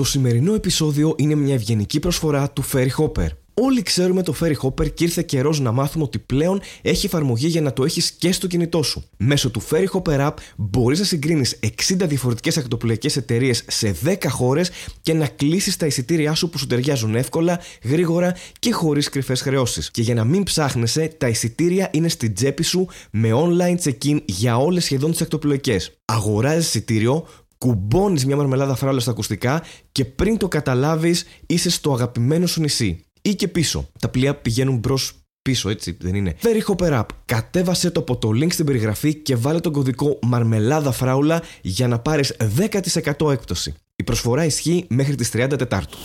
Το σημερινό επεισόδιο είναι μια ευγενική προσφορά του Ferry Hopper. Όλοι ξέρουμε το Ferry Hopper και ήρθε καιρός να μάθουμε ότι πλέον έχει εφαρμογή για να το έχεις και στο κινητό σου. Μέσω του Ferry Hopper App μπορείς να συγκρίνεις 60 διαφορετικές ακτοπλοϊκές εταιρείες σε 10 χώρες και να κλείσεις τα εισιτήριά σου που σου ταιριάζουν εύκολα, γρήγορα και χωρίς κρυφές χρεώσεις. Και για να μην ψάχνεσαι, τα εισιτήρια είναι στην τσέπη σου με online check-in για όλες σχεδόν τις ακτοπλοϊκές. Αγοράζεις εισιτήριο, κουμπώνεις μια μαρμελάδα φράουλα στα ακουστικά και πριν το καταλάβεις είσαι στο αγαπημένο σου νησί. Ή και πίσω. Τα πλοία πηγαίνουν μπρος πίσω, έτσι δεν είναι. Very Hopper App. Κατέβασε το από το link στην περιγραφή και βάλε τον κωδικό Μαρμελάδα Φράουλα για να πάρεις 10% έκπτωση. Η προσφορά ισχύει μέχρι τις 30 Τετάρτου.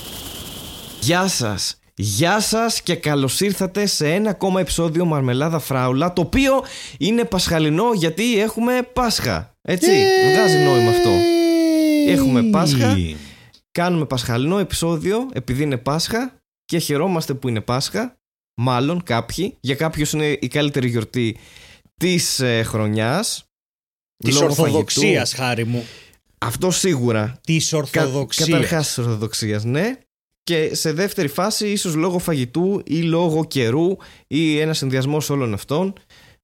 Γεια σας! Γεια σας και καλώς ήρθατε σε ένα ακόμα επεισόδιο Μαρμελάδα Φράουλα το οποίο είναι πασχαλινό γιατί έχουμε Πάσχα. Έτσι, βγάζει νόημα αυτό. Έχουμε Πάσχα, κάνουμε πασχαλινό επεισόδιο επειδή είναι Πάσχα και χαιρόμαστε που είναι Πάσχα. Μάλλον κάποιοι. Για κάποιους είναι η καλύτερη γιορτή της ε, χρονιάς. Της λόγω Ορθοδοξίας, φαγητού. χάρη μου. Αυτό σίγουρα. Της Κα, Ορθοδοξίας. καταρχάς της Ορθοδοξίας, ναι. Και σε δεύτερη φάση, ίσως λόγω φαγητού ή λόγω καιρού ή ένας συνδυασμός όλων αυτών.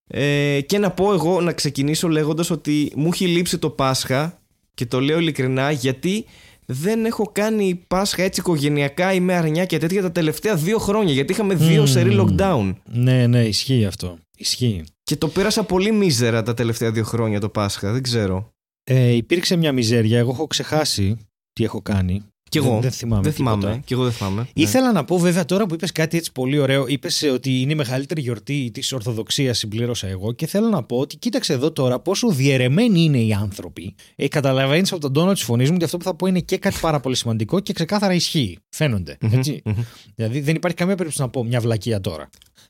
Ε, και να πω εγώ να ξεκινήσω λέγοντας ότι μου έχει λείψει το Πάσχα και το λέω ειλικρινά γιατί δεν έχω κάνει Πάσχα έτσι οικογενειακά ή με αρνιά και τέτοια τα τελευταία δύο χρόνια γιατί είχαμε δύο Μμμ. σερή lockdown. Ναι, ναι, ισχύει αυτό. Ισχύει. Και το πέρασα πολύ μίζερα τα τελευταία δύο χρόνια το Πάσχα, δεν ξέρω. Ε, υπήρξε μια μιζέρια. Εγώ έχω ξεχάσει τι έχω κάνει. Κι εγώ. Δεν, δεν θυμάμαι. δεν τίποτα. θυμάμαι. Κι εγώ δεν θυμάμαι. Ναι. Ήθελα να πω βέβαια τώρα που είπες κάτι έτσι πολύ ωραίο, είπες ε, ότι είναι η μεγαλύτερη γιορτή της Ορθοδοξίας, συμπλήρωσα εγώ και θέλω να πω ότι κοίταξε εδώ τώρα πόσο διαιρεμένοι είναι οι άνθρωποι. Ε, Καταλαβαίνεις από τον τόνο της φωνής μου ότι αυτό που θα πω είναι και κάτι πάρα πολύ σημαντικό και ξεκάθαρα ισχύει. Φαίνονται. Μμμ, Έτσι. μμμ. Δηλαδή δεν υπάρχει καμία περίπτωση να πω μια βλακεία τώρα.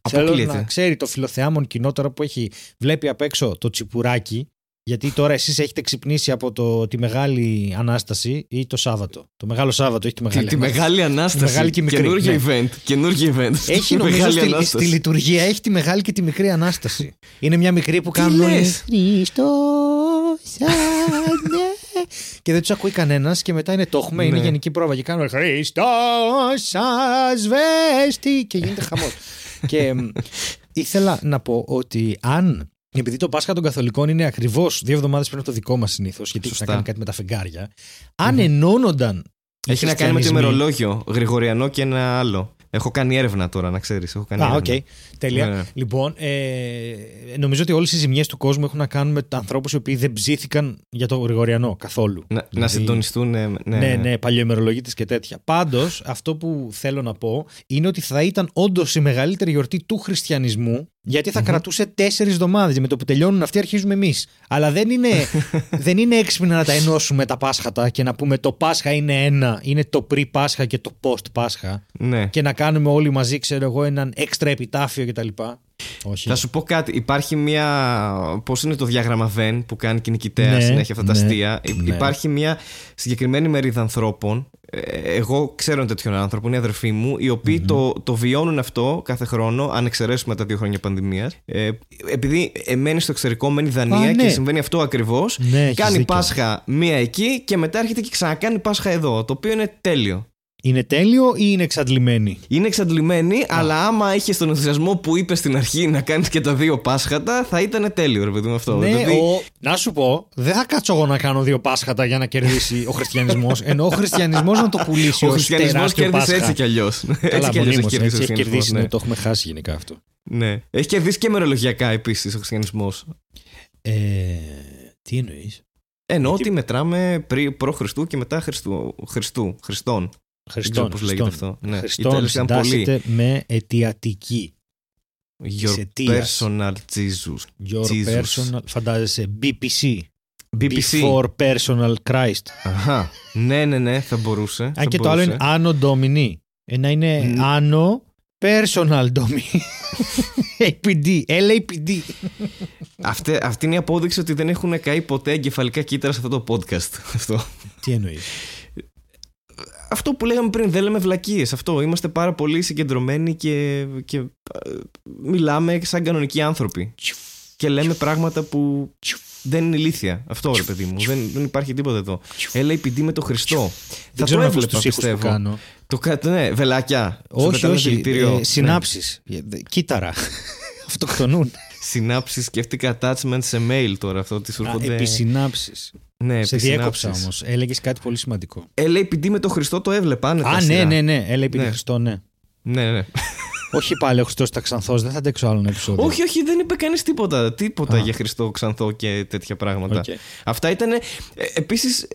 Θέλω Αποκλείεται. να ξέρει το φιλοθεάμον κοινό τώρα που έχει, βλέπει απ' έξω το τσιπουράκι, γιατί τώρα εσείς έχετε ξυπνήσει από το, τη μεγάλη Ανάσταση ή το Σάββατο; Το μεγάλο Σάββατο, έχει τη μεγάλη Τη, τη Ανάσταση; μεγάλη ανάσταση. μεγάλη και μικρή, Καινούργιο ναι. event. Καινούργιο event. Έχει νομίζω Μεγάλη στη, Ανάσταση. στη λειτουργία έχει τη μεγάλη και τη μικρή Ανάσταση. Είναι μια μικρή που Τι κάνουν όλοι. λες; Χριστός ανε. και δεν τους ακούει κανένας και μετά είναι το έχουμε, είναι Ναι. γενική πρόβα και κάνουν Χριστός ασβέστη και γίνεται χαμός. και μ, ήθελα να πω ότι αν. Επειδή το Πάσχα των Καθολικών είναι ακριβώς δύο εβδομάδες πριν από το δικό μας συνήθως, γιατί έχει να Σωστά. κάνει κάτι με τα φεγγάρια. Αν ενώνονταν. Έχει να κάνει με το χριστιανισμοί- ημερολόγιο. Γρηγοριανό και ένα άλλο. Έχω κάνει έρευνα τώρα, να ξέρεις. Έχω κάνει Α, έρευνα. οκ. Τέλεια. Ναι, ναι. Λοιπόν, ε, νομίζω ότι όλες οι ζημιές του κόσμου έχουν να κάνουν με ανθρώπους οι οποίοι δεν ψήθηκαν για το Γρηγοριανό καθόλου. Να, να Δηλαδή, συντονιστούν. ε, Ναι, Ναι, ναι, παλιοημερολογίτες και τέτοια. Πάντως, αυτό που θέλω να πω είναι ότι θα ήταν όντως η μεγαλύτερη γιορτή του χριστιανισμού, γιατί θα κρατούσε τέσσερις εβδομάδες. Με το που τελειώνουν αυτοί, αρχίζουμε εμείς. Αλλά δεν είναι, δεν είναι έξυπνο να τα ενώσουμε τα Πάσχατα και να πούμε το Πάσχα είναι ένα, είναι το πρι-Πάσχα και το post-Πάσχα. ναι. Και να κάνουμε όλοι μαζί, ξέρω εγώ, έναν έξτρα επιτάφιο κτλ. Όχι. Θα σου πω κάτι. Υπάρχει μια. Πώς είναι το διάγραμμα Venn που κάνει και η νικητέα Ναι, συνέχεια αυτά τα ναι, αστεία. Υ- ναι. Υπάρχει μια συγκεκριμένη μερίδα ανθρώπων. Ε, Εγώ ξέρω ένα τέτοιον άνθρωπο, είναι αδερφοί μου, οι οποιοι το, το βιώνουν αυτό κάθε χρόνο, αν εξαιρέσουμε τα δύο χρόνια πανδημίας. Ε, επειδή ε, μένει στο εξωτερικό, μένει Δανία Α, ναι. και συμβαίνει αυτό ακριβώς. Ναι, έχεις κάνει δίκιο. Πάσχα μία εκεί και μετά έρχεται και ξανακάνει Πάσχα εδώ. Το οποίο είναι τέλειο. Είναι τέλειο ή είναι εξαντλημένη; Είναι εξαντλημένη, αλλά άμα είχε τον ενθουσιασμό που είπες στην αρχή να κάνεις και τα δύο Πάσχατα, θα ήταν τέλειο, ρε παιδί μου αυτό. Ναι, Δηλαδή, ο... Να σου πω, δεν θα κάτσω εγώ να κάνω δύο Πάσχατα για να κερδίσει ο χριστιανισμός. ενώ ο χριστιανισμός να το πουλήσει ο ως χριστιανισμός τεράστιο κέρδισε Πάσχα. έτσι κι αλλιώς. Καλά, Έτσι κι αλλιώς έχει μονίμως, κερδίσει ο έτσι έχει χριστιανισμός. κερδίσει. Ναι. ναι, το έχουμε χάσει γενικά αυτό. ναι. Έχει κερδίσει και μερολογιακά επίσης ο χριστιανισμός. Ε, τι εννοείς; Εννοώ Γιατί- ότι μετράμε πρι- προ Χριστού και μετά Χριστού. Χριστού Χριστών. Χριστόν. πώς λέγεται αυτό. Ναι. Χριστόν Ιταλικά είναι πολύ. συντάσσεται με αιτιατική. Your αιτίας. personal Jesus. Your Jesus. personal. Φαντάζεσαι BBC. BBC. Before personal Christ. Αχα. Ναι, ναι, ναι, θα μπορούσε. Αν θα και το άλλο είναι μπορούσε. Anno Domini. Ένα είναι Μμ. Anno Personal Domini. APD. LAPD. Αυτή, αυτή είναι η απόδειξη ότι δεν έχουν καεί ποτέ εγκεφαλικά κύτταρα σε αυτό το podcast. Αυτό. Τι εννοείς; Αυτό που λέγαμε πριν, δεν λέμε βλακίες. Αυτό. Είμαστε πάρα πολύ συγκεντρωμένοι και, και ε, μιλάμε σαν κανονικοί άνθρωποι. Και λέμε πράγματα που δεν είναι ηλίθεια. Αυτό ρε παιδί μου. δεν, δεν υπάρχει τίποτα εδώ. LAPD με το Χριστό. Δεν θα το ξέρω έβλεπα, τους ήχους που πιστεύω. κάνω. Το κα- ναι, βελάκια. Σου Όχι, πετάνε όχι. δηλητήριο. Ε, συνάψεις. Ε, δε- Κύτταρα. Αυτοκτονούν. Ναι. Συνάψεις, σκέφτηκα attachment σε mail τώρα αυτό. Τι σου Α, έρχονται. Επισυνάψεις. Ναι, Σε διέκοψα επισυνάψεις. όμως. Έλεγες κάτι πολύ σημαντικό. LAPD με το Χριστό το έβλεπα. άνετα Α, ναι, σειρά. ναι, ναι. Έλα, επειδή Ναι. Χριστό, ναι. ναι, ναι. όχι πάλι ο Χριστός τα ξανθός, δεν θα αντέξω άλλο ένα επεισόδιο. όχι, όχι, δεν είπε κανείς τίποτα. Τίποτα Α. για Χριστό, Ξανθό και τέτοια πράγματα. Οκ. Αυτά ήταν. Ε, Επίσης,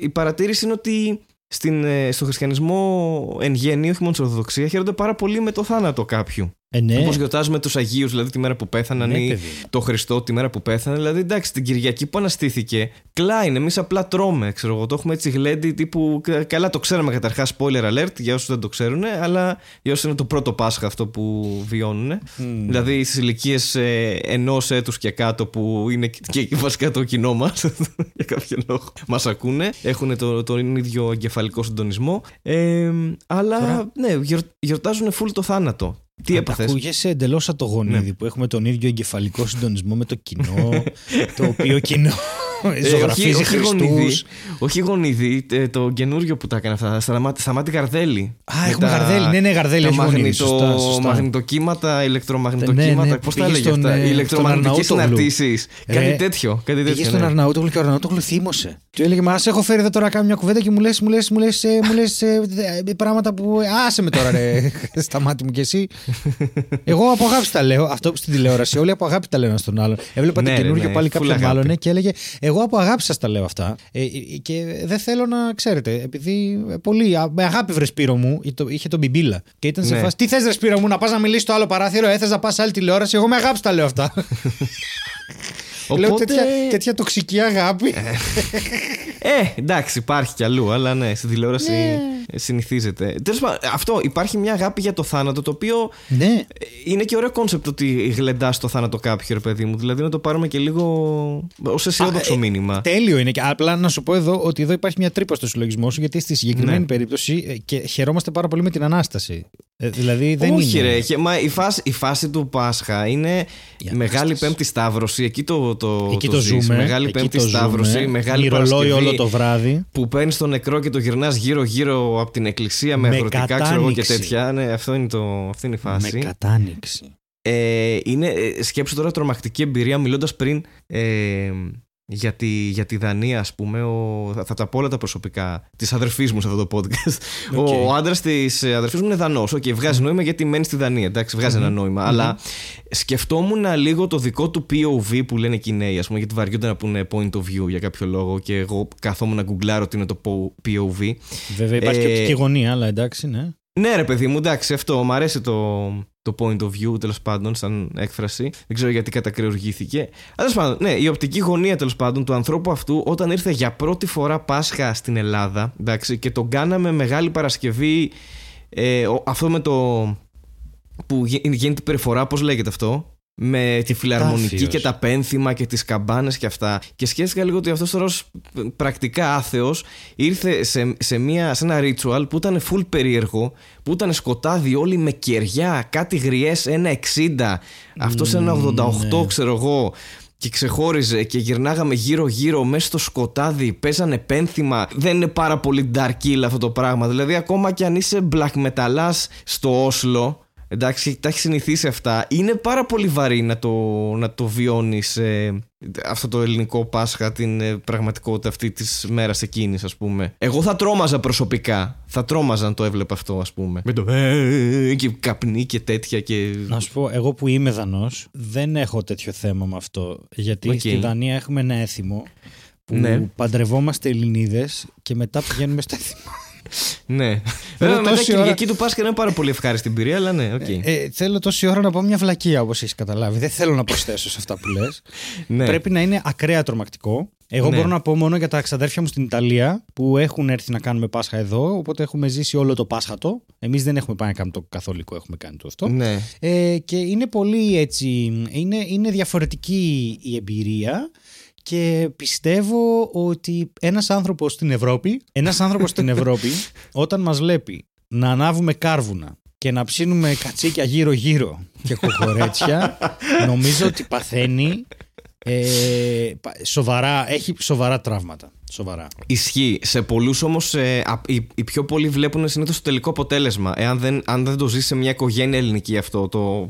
η παρατήρηση είναι ότι στην, ε, στο χριστιανισμό εν γέννη, όχι μόνο στην Ορθοδοξίας, χαίρονται πάρα πολύ με το θάνατο κάποιου. Ε, ναι. Όπως γιορτάζουμε τους Αγίους, δηλαδή τη μέρα που πέθαναν Ναι, ή παιδί. το Χριστό τη μέρα που πέθανε. Δηλαδή, εντάξει, την Κυριακή που αναστήθηκε, κλάιν, εμείς απλά τρώμε. Ξέρω εγώ, το έχουμε έτσι γλέντι τύπου. κα- Καλά, το ξέραμε καταρχάς, spoiler alert για όσους δεν το ξέρουν, αλλά για όσους είναι το πρώτο Πάσχα αυτό που βιώνουν. Δηλαδή στις ηλικίες ενός έτους και κάτω που είναι και και βασικά το κοινό μας, για κάποιο λόγο. Μας ακούνε, έχουν το, τον ίδιο εγκεφαλικό συντονισμό. Ε, αλλά Τώρα- ναι, γιορ, γιορτάζουν full το θάνατο. Τι έπαθες; Ακούγεσαι εντελώς σαν το γονίδι Ναι. που έχουμε τον ίδιο εγκεφαλικό συντονισμό με το κοινό, το οποίο κοινό Ε, ζωγραφίζει όχι, όχι γονίδι, Χριστούς. όχι γονίδι, ε, το καινούριο που τα έκανε αυτά. Σταμάτη, σταμάτη Γαρδέλη. Α, Με έχουμε τα- Γαρδέλη. Ναι, ναι, Γαρδέλη, Τα έχει γονίδι. μαγνητο, Σωστά, σωστά. μαγνητοκύματα, ηλεκτρομαγνητοκύματα. Ναι, ναι, Πώς τα πήγε έλεγε στον, αυτά. ε, στον Ηλεκτρομαγνητικέ Αρναούτογλου. συναρτήσει. Ρε, Κάτι τέτοιο. Κάτι Πήγε τέτοιο στον ναι. Αρναούτογλου και ο Αρναούτογλου θύμωσε. Του έλεγε Μα σε έχω φέρει εδώ τώρα να κάνω μια κουβέντα και μου λες μου λες, μου λες, ε, μου λες, ε, δε- πράγματα που. Άσε με τώρα, ρε. Στα μάτια μου κι εσύ. Εγώ από αγάπη τα λέω. Αυτό που στην τηλεόραση. Όλοι από αγάπη τα λένε ένα στον άλλον. Έβλεπα Ναι, το ρε, καινούργιο ναι, πάλι full κάποιον αγάπη. μάλλον και έλεγε Εγώ από αγάπη σας τα λέω αυτά. Ε, ε, και δεν θέλω να ξέρετε, επειδή ε, πολύ. α, Με αγάπη βρες Σπύρο μου, είχε το- είχε τον Μπιμπίλα. Και ήταν σε Ναι. φάση. Τι θες, ρε Σπύρο μου, να πας να μιλήσεις στο άλλο παράθυρο, έθε να πας σε άλλη τηλεόραση. Εγώ με αγάπη τα λέω αυτά. Λέω Οπότε- τέτοια, τέτοια τοξική αγάπη. Ε, εντάξει, υπάρχει κι αλλού, αλλά ναι, στην τηλεόραση συνηθίζεται. Τέλος πάντων, αυτό υπάρχει μια αγάπη για το θάνατο, το οποίο ναι. ε, είναι και ωραίο κόνσεπτ ότι γλεντάς το θάνατο κάποιου, ρε παιδί μου. Δηλαδή να το πάρουμε και λίγο ως αισιόδοξο Α, ε, μήνυμα. Τέλειο είναι. Και απλά να σου πω εδώ ότι εδώ υπάρχει μια τρύπα στο συλλογισμό σου, γιατί στη συγκεκριμένη Ναι. περίπτωση ε, και χαιρόμαστε πάρα πολύ με την ανάσταση. Ε, δηλαδή δεν Όχι, είναι. ρε. χε- Μα η φάση, η φάση του Πάσχα είναι Η Μεγάλη Ανάσταση. Πέμπτη Σταύρωση. Εκεί το, το, Εκεί το, το, ζεις. ζούμε. Μεγάλη εκεί Πέμπτη το Σταύρωση. ζούμε. Μεγάλη Μυρολόι Παρασκευή. όλο το βράδυ. Που παίρνεις τον νεκρό και το γυρνάς γύρω-γύρω από την εκκλησία με, Με αγροτικά ξέρω εγώ και κατάνοιξη. τέτοια. Ναι, αυτό είναι το, αυτή είναι η φάση. Με κατάνοιξη. Ε, είναι, ε, σκέψου τώρα τρομακτική εμπειρία μιλώντας πριν ε, για, τη, για τη Δανία ας πούμε ο, θα, θα τα πω όλα τα προσωπικά της αδερφής μου σε αυτό το podcast. Οκ. ο, ο άντρας της ε, αδερφής μου είναι Δανός. Okay, βγάζει νόημα γιατί μένει στη Δανία. Εντάξει βγάζει ένα νόημα. Αλλά σκεφτόμουν λίγο το δικό του POV που λένε και οι νέοι ας πούμε γιατί βαριούνται να πούνε point of view για κάποιο λόγο και εγώ καθόμουν να γκουγκλάρω τι είναι το POV Βέβαια υπάρχει Ε, και οπτική γωνία, αλλά εντάξει, ναι. ναι, ρε παιδί μου, εντάξει, αυτό μου αρέσει το, το point of view τέλος πάντων, σαν έκφραση. Δεν ξέρω γιατί κατακρεουργήθηκε. Αλλά τέλος πάντων, ναι, η οπτική γωνία τέλος πάντων του ανθρώπου αυτού όταν ήρθε για πρώτη φορά Πάσχα στην Ελλάδα, εντάξει, και τον κάναμε Μεγάλη Παρασκευή. Ε, ο- αυτό με το. που γι- γίνεται περιφορά, πώς λέγεται αυτό; Με τη φιλαρμονική Επιτάφιος. και τα πένθυμα και τις καμπάνες και αυτά. Και σκέφτηκα λίγο ότι αυτός τώρα ως πρακτικά άθεος ήρθε σε, σε, μια, σε ένα ritual που ήταν full περίεργο, που ήταν σκοτάδι όλοι με κεριά, κάτι γριές, ένα 60, αυτός ένα 88 ναι. ξέρω εγώ. Και ξεχώριζε και γυρνάγαμε γύρω-γύρω μέσα στο σκοτάδι. Παίζανε πένθυμα. Δεν είναι πάρα πολύ dark kill αυτό το πράγμα. Δηλαδή, ακόμα κι αν είσαι black metalάς στο Όσλο, εντάξει, τα έχεις συνηθίσει αυτά. Είναι πάρα πολύ βαρύ να το, να το βιώνεις αυτό το ελληνικό Πάσχα, την ε, πραγματικότητα αυτή της μέρας εκείνης, ας πούμε. Εγώ θα τρόμαζα προσωπικά. Θα τρόμαζα αν το έβλεπα αυτό, ας πούμε. Με το ε, και καπνί και τέτοια και. Να σου πω, εγώ που είμαι Δανός δεν έχω τέτοιο θέμα με αυτό. Γιατί Οκ. στη Δανία έχουμε ένα έθιμο που Ναι. παντρευόμαστε Ελληνίδες και μετά πηγαίνουμε στο έθιμο. Ναι. Βέβαια, μετά η τόση ώρα- Κυριακή του Πάσχα είναι πάρα πολύ ευχάριστη εμπειρία, αλλά ναι, οκ. Ε, θέλω τόση ώρα να πω μια βλακεία όπως έχεις καταλάβει. Δεν θέλω να προσθέσω σε αυτά που λες. ναι. Πρέπει να είναι ακραία τρομακτικό. Εγώ Ναι. μπορώ να πω μόνο για τα ξαδέρφια μου στην Ιταλία που έχουν έρθει να κάνουμε Πάσχα εδώ. Οπότε έχουμε ζήσει όλο το Πάσχατο. Εμείς δεν έχουμε πάει να κάνουμε το καθολικό, έχουμε κάνει το αυτό. Ναι. Ε, και είναι πολύ έτσι. Είναι, είναι διαφορετική η εμπειρία. Και πιστεύω ότι ένας άνθρωπος στην Ευρώπη, ένας άνθρωπος στην Ευρώπη, όταν μας βλέπει να ανάβουμε κάρβουνα και να ψήνουμε κατσίκια γύρω-γύρω και κοκορέτσια, νομίζω ότι παθαίνει Ε, πα- σοβαρά, έχει σοβαρά τραύματα. Σοβαρά. Ισχύει. Σε πολλούς όμως οι, οι πιο πολλοί βλέπουν συνήθως το τελικό αποτέλεσμα. Εάν δεν, αν δεν το ζεις σε μια οικογένεια ελληνική αυτό, το.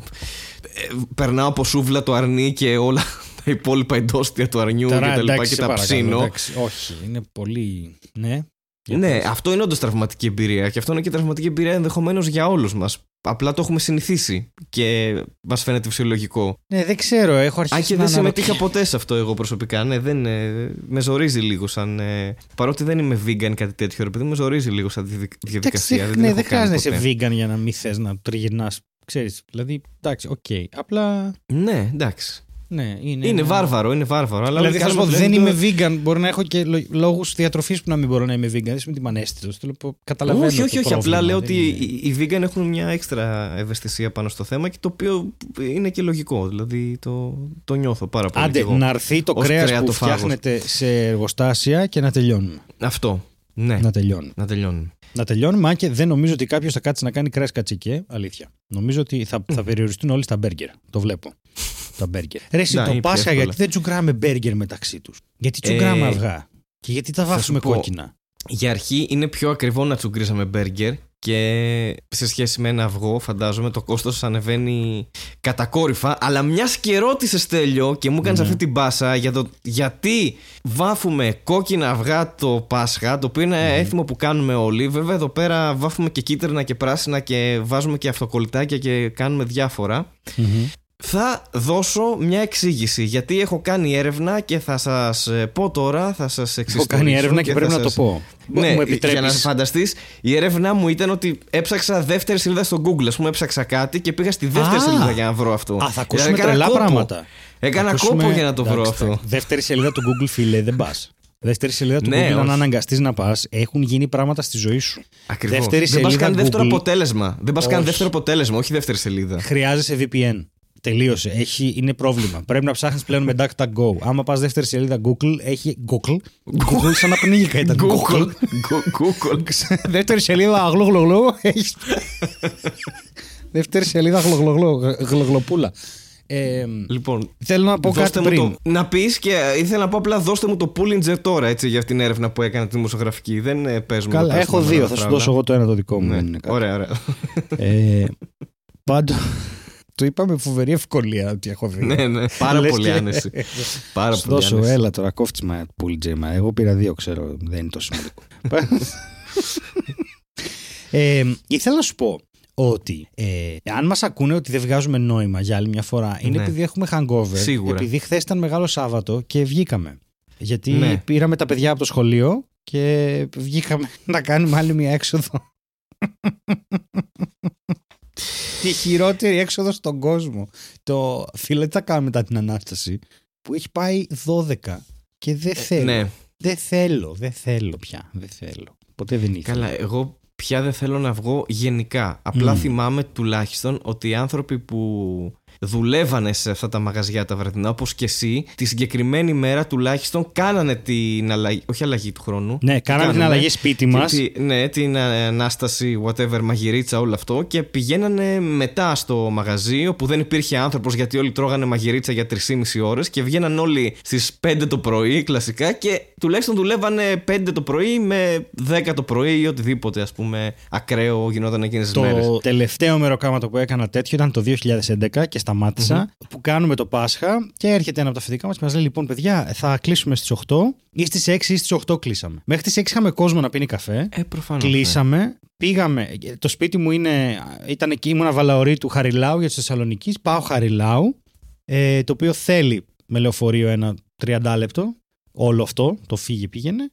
Ε, περνάω από σούβλα το αρνί και όλα τα υπόλοιπα εντόστια του αρνιού Τώρα, και τα λοιπά εντάξει, και σε τα παρακαλώ, ψήνω. εντάξει, όχι, είναι πολύ. Ναι. Για Ναι, πες. αυτό είναι όντως τραυματική εμπειρία και αυτό είναι και τραυματική εμπειρία ενδεχομένως για όλους μας. Απλά το έχουμε συνηθίσει και μας φαίνεται φυσιολογικό. Ναι, δεν ξέρω, έχω Αν αρχίσει και να δεν συμμετείχα αναρωτιέμαι. ποτέ σε αυτό εγώ προσωπικά. Ναι, δεν, ε, με ζορίζει λίγο σαν. ε, παρότι δεν είμαι vegan κάτι τέτοιο, ρε παιδί μου, με ζορίζει λίγο σαν διαδικ- Εντάξει, διαδικασία. δεν- δεν, ναι, έχω δεν κάνει χρειάζεται να ποτέ. είσαι vegan για να μην θες να τριγυρνάς. Ξέρεις, δηλαδή, εντάξει, οκ. Απλά, Ναι, εντάξει. Ναι, είναι... Είναι ένα- βάρβαρο, είναι βάρβαρο. Αλλά Δηλαδή, όλοι θα σου πω, κάνουμε δεν δηλαδή είμαι vegan. Μπορεί να έχω και λόγους διατροφής που να μην μπορώ να είμαι vegan. Δεν σημαίνει ότι είμαι ανέστητος. Θέλω να πω, Καταλαβαίνω. όχι, το όχι, όχι. Απλά πρόβλημα, λέω δεν ότι είναι- οι οι vegan έχουν μια έξτρα ευαισθησία πάνω στο θέμα και το οποίο είναι και λογικό. Δηλαδή το, το νιώθω πάρα πολύ. κι Άντε, εγώ. να έρθει το Ως κρέας που κρεατοφάγος. φτιάχνεται σε εργοστάσια και να τελειώνουμε. Αυτό. Ναι, Να τελειώνουμε. να τελειώνουμε. Να τελειώνουμε, αν και δεν νομίζω ότι κάποιος θα κάτσει να κάνει κρέας κατσικέ. Αλήθεια. Νομίζω ότι θα, θα περιοριστούν όλοι στα μπέργκερ. Το βλέπω. Τα μπέργκερ. Ρε, εσύ Να, το είναι πιο Πάσχα, εύκολα. γιατί δεν τσουγκράμε μπέργκερ μεταξύ τους. Γιατί τσουγκράμε Ε, αυγά. Και γιατί τα θα βάφουμε σου πω, κόκκινα. Για αρχή είναι πιο ακριβό να τσουγκρίζαμε μπέργκερ και σε σχέση με ένα αυγό φαντάζομαι το κόστος ανεβαίνει κατακόρυφα αλλά μιας και ρώτησες Στέλιο και μου έκανες Ναι. αυτή την πάσα για το γιατί βάφουμε κόκκινα αυγά το Πάσχα το οποίο είναι Ναι. έθιμο που κάνουμε όλοι βέβαια εδώ πέρα βάφουμε και κίτρινα και πράσινα και βάζουμε και αυτοκολλητάκια και κάνουμε διάφορα Μμμ. Θα δώσω μια εξήγηση γιατί έχω κάνει έρευνα και θα σας ε, πω τώρα, θα σας Έχω εξιστορήσω κάνει έρευνα και θα πρέπει να το σας- πω. ναι, Μου για να επιτρέπεις. φανταστείς, η έρευνά μου ήταν ότι έψαξα δεύτερη σελίδα στο Google. Α πούμε, έψαξα κάτι και πήγα στη δεύτερη Α! σελίδα για να βρω αυτό. Α, θα ακούσουμε Έκανα τρελά κόπο. πράγματα. Έκανα Θα ακούσουμε- κόπο για να το βρω Εντάξει, αυτό. εντάξει. Δεύτερη σελίδα του Google, φίλε, δεν πας. Δεύτερη σελίδα του Ναι, Google, αν όχι. αναγκαστείς να πας, έχουν γίνει πράγματα στη ζωή σου. Ακριβώς. Δεύτερη Δεν πας σελίδα καν δεύτερο Google. αποτέλεσμα. Δεν πας καν Όχι. δεύτερο αποτέλεσμα, όχι δεύτερη σελίδα. Χρειάζεσαι VPN. Τελείωσε. Έχει, είναι πρόβλημα. Πρέπει να ψάχνεις πλέον με DuckDuckGo. Άμα πας δεύτερη σελίδα Google, έχει. Google; Google σαν να πνίγηκα ήταν. Google. Google. δεύτερη σελίδα γλογλογλο. Έχει. δεύτερη σελίδα γλογλογλο. Γλογλοπούλα. Ε, Λοιπόν, θέλω να πω δώστε κάτι μου πριν. το. Να πει και ήθελα να πω απλά δώστε μου το Pulitzer τώρα έτσι για την έρευνα που έκανα τη δημοσιογραφική. Δεν ε, παίζουμε. Καλά, εδώ έχω πέρα δύο. στα Θα σου φράουλα. δώσω εγώ το ένα το δικό μου. Ναι. δεν είναι κάτι. Ωραία, ωραία. Ε, Πάντω. Το είπα με φοβερή ευκολία ότι έχω δύο. ναι, ναι. Πάρα Λες πολύ και- άνεση. Πάρα Σου πολύ δώσω, άνεση. έλα τώρα, κόφτισμα πουλτζέμα. Εγώ πήρα δύο, ξέρω, δεν είναι τόσο σημαντικό. ε, ήθελα να σου πω ότι ε, αν μας ακούνε ότι δεν βγάζουμε νόημα για άλλη μια φορά, είναι Ναι. επειδή έχουμε hangover. Σίγουρα. Επειδή χθες ήταν μεγάλο Σάββατο και βγήκαμε. Γιατί Ναι. πήραμε τα παιδιά από το σχολείο και βγήκαμε να κάνουμε άλλη μια έξοδο. Τη χειρότερη έξοδο στον κόσμο. Το φίλε τι θα κάνουμε μετά την Ανάσταση που έχει πάει 12 και δεν θέλω. Ναι. Δεν θέλω, δεν θέλω πια. Δεν θέλω. Ποτέ δεν ήθελα. Καλά, εγώ πια δεν θέλω να βγω γενικά. Απλά Μμμ. θυμάμαι τουλάχιστον ότι οι άνθρωποι που δουλεύανε σε αυτά τα μαγαζιά τα βραδινά, όπως και εσύ, τη συγκεκριμένη μέρα τουλάχιστον κάνανε την αλλαγή. Όχι αλλαγή του χρόνου. Ναι, κάναμε την αλλαγή σπίτι μας. Τη- ναι, την ε, ανάσταση, whatever, μαγειρίτσα, όλο αυτό. Και πηγαίνανε μετά στο μαγαζί, όπου δεν υπήρχε άνθρωπος γιατί όλοι τρώγανε μαγειρίτσα για 3,5 ώρες και βγαίναν όλοι στις 5 το πρωί, κλασικά, και τουλάχιστον δουλεύανε 5 το πρωί με 10 το πρωί ή οτιδήποτε, ας πούμε, ακραίο γινόταν εκείνες τις Το μέρες. τελευταίο μεροκάματο που έκανα τέτοιο ήταν το 2011 και σταματησα που κάνουμε το Πάσχα και έρχεται ένα από τα αφεντικά μας και μας λέει: Λοιπόν, παιδιά, θα κλείσουμε στις 8 ή στις 6 ή στις 8 κλείσαμε. Μέχρι τις 6 είχαμε κόσμο να πίνει καφέ. Ε, προφανώς. Κλείσαμε, πήγαμε. Το σπίτι μου είναι, ήταν εκεί, ήμουν βαλαωρή του Χαριλάου για τη Θεσσαλονίκη. Πάω Χαριλάου, ε, το οποίο θέλει με λεωφορείο ένα 30 λεπτό. Όλο αυτό, το φύγε πήγαινε.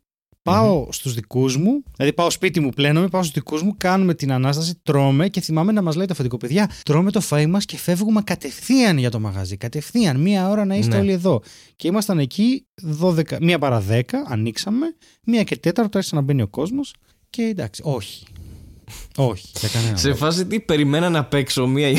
Πάω στους δικούς μου, δηλαδή πάω σπίτι μου, πλένομαι, πάω στους δικούς μου, κάνουμε την ανάσταση, τρώμε και θυμάμαι να μας λέει το αφεντικό παιδιά, τρώμε το φαΐ μας και φεύγουμε κατευθείαν για το μαγαζί. Κατευθείαν, μία ώρα να είστε Ναι. όλοι εδώ. Και ήμασταν εκεί 12, μία παρά 10, ανοίξαμε, μία και τέταρτο άρχισε να μπαίνει ο κόσμος και εντάξει, όχι. όχι, για κανένα Σε λόγο. φάση τι περιμένα να παίξω μία ή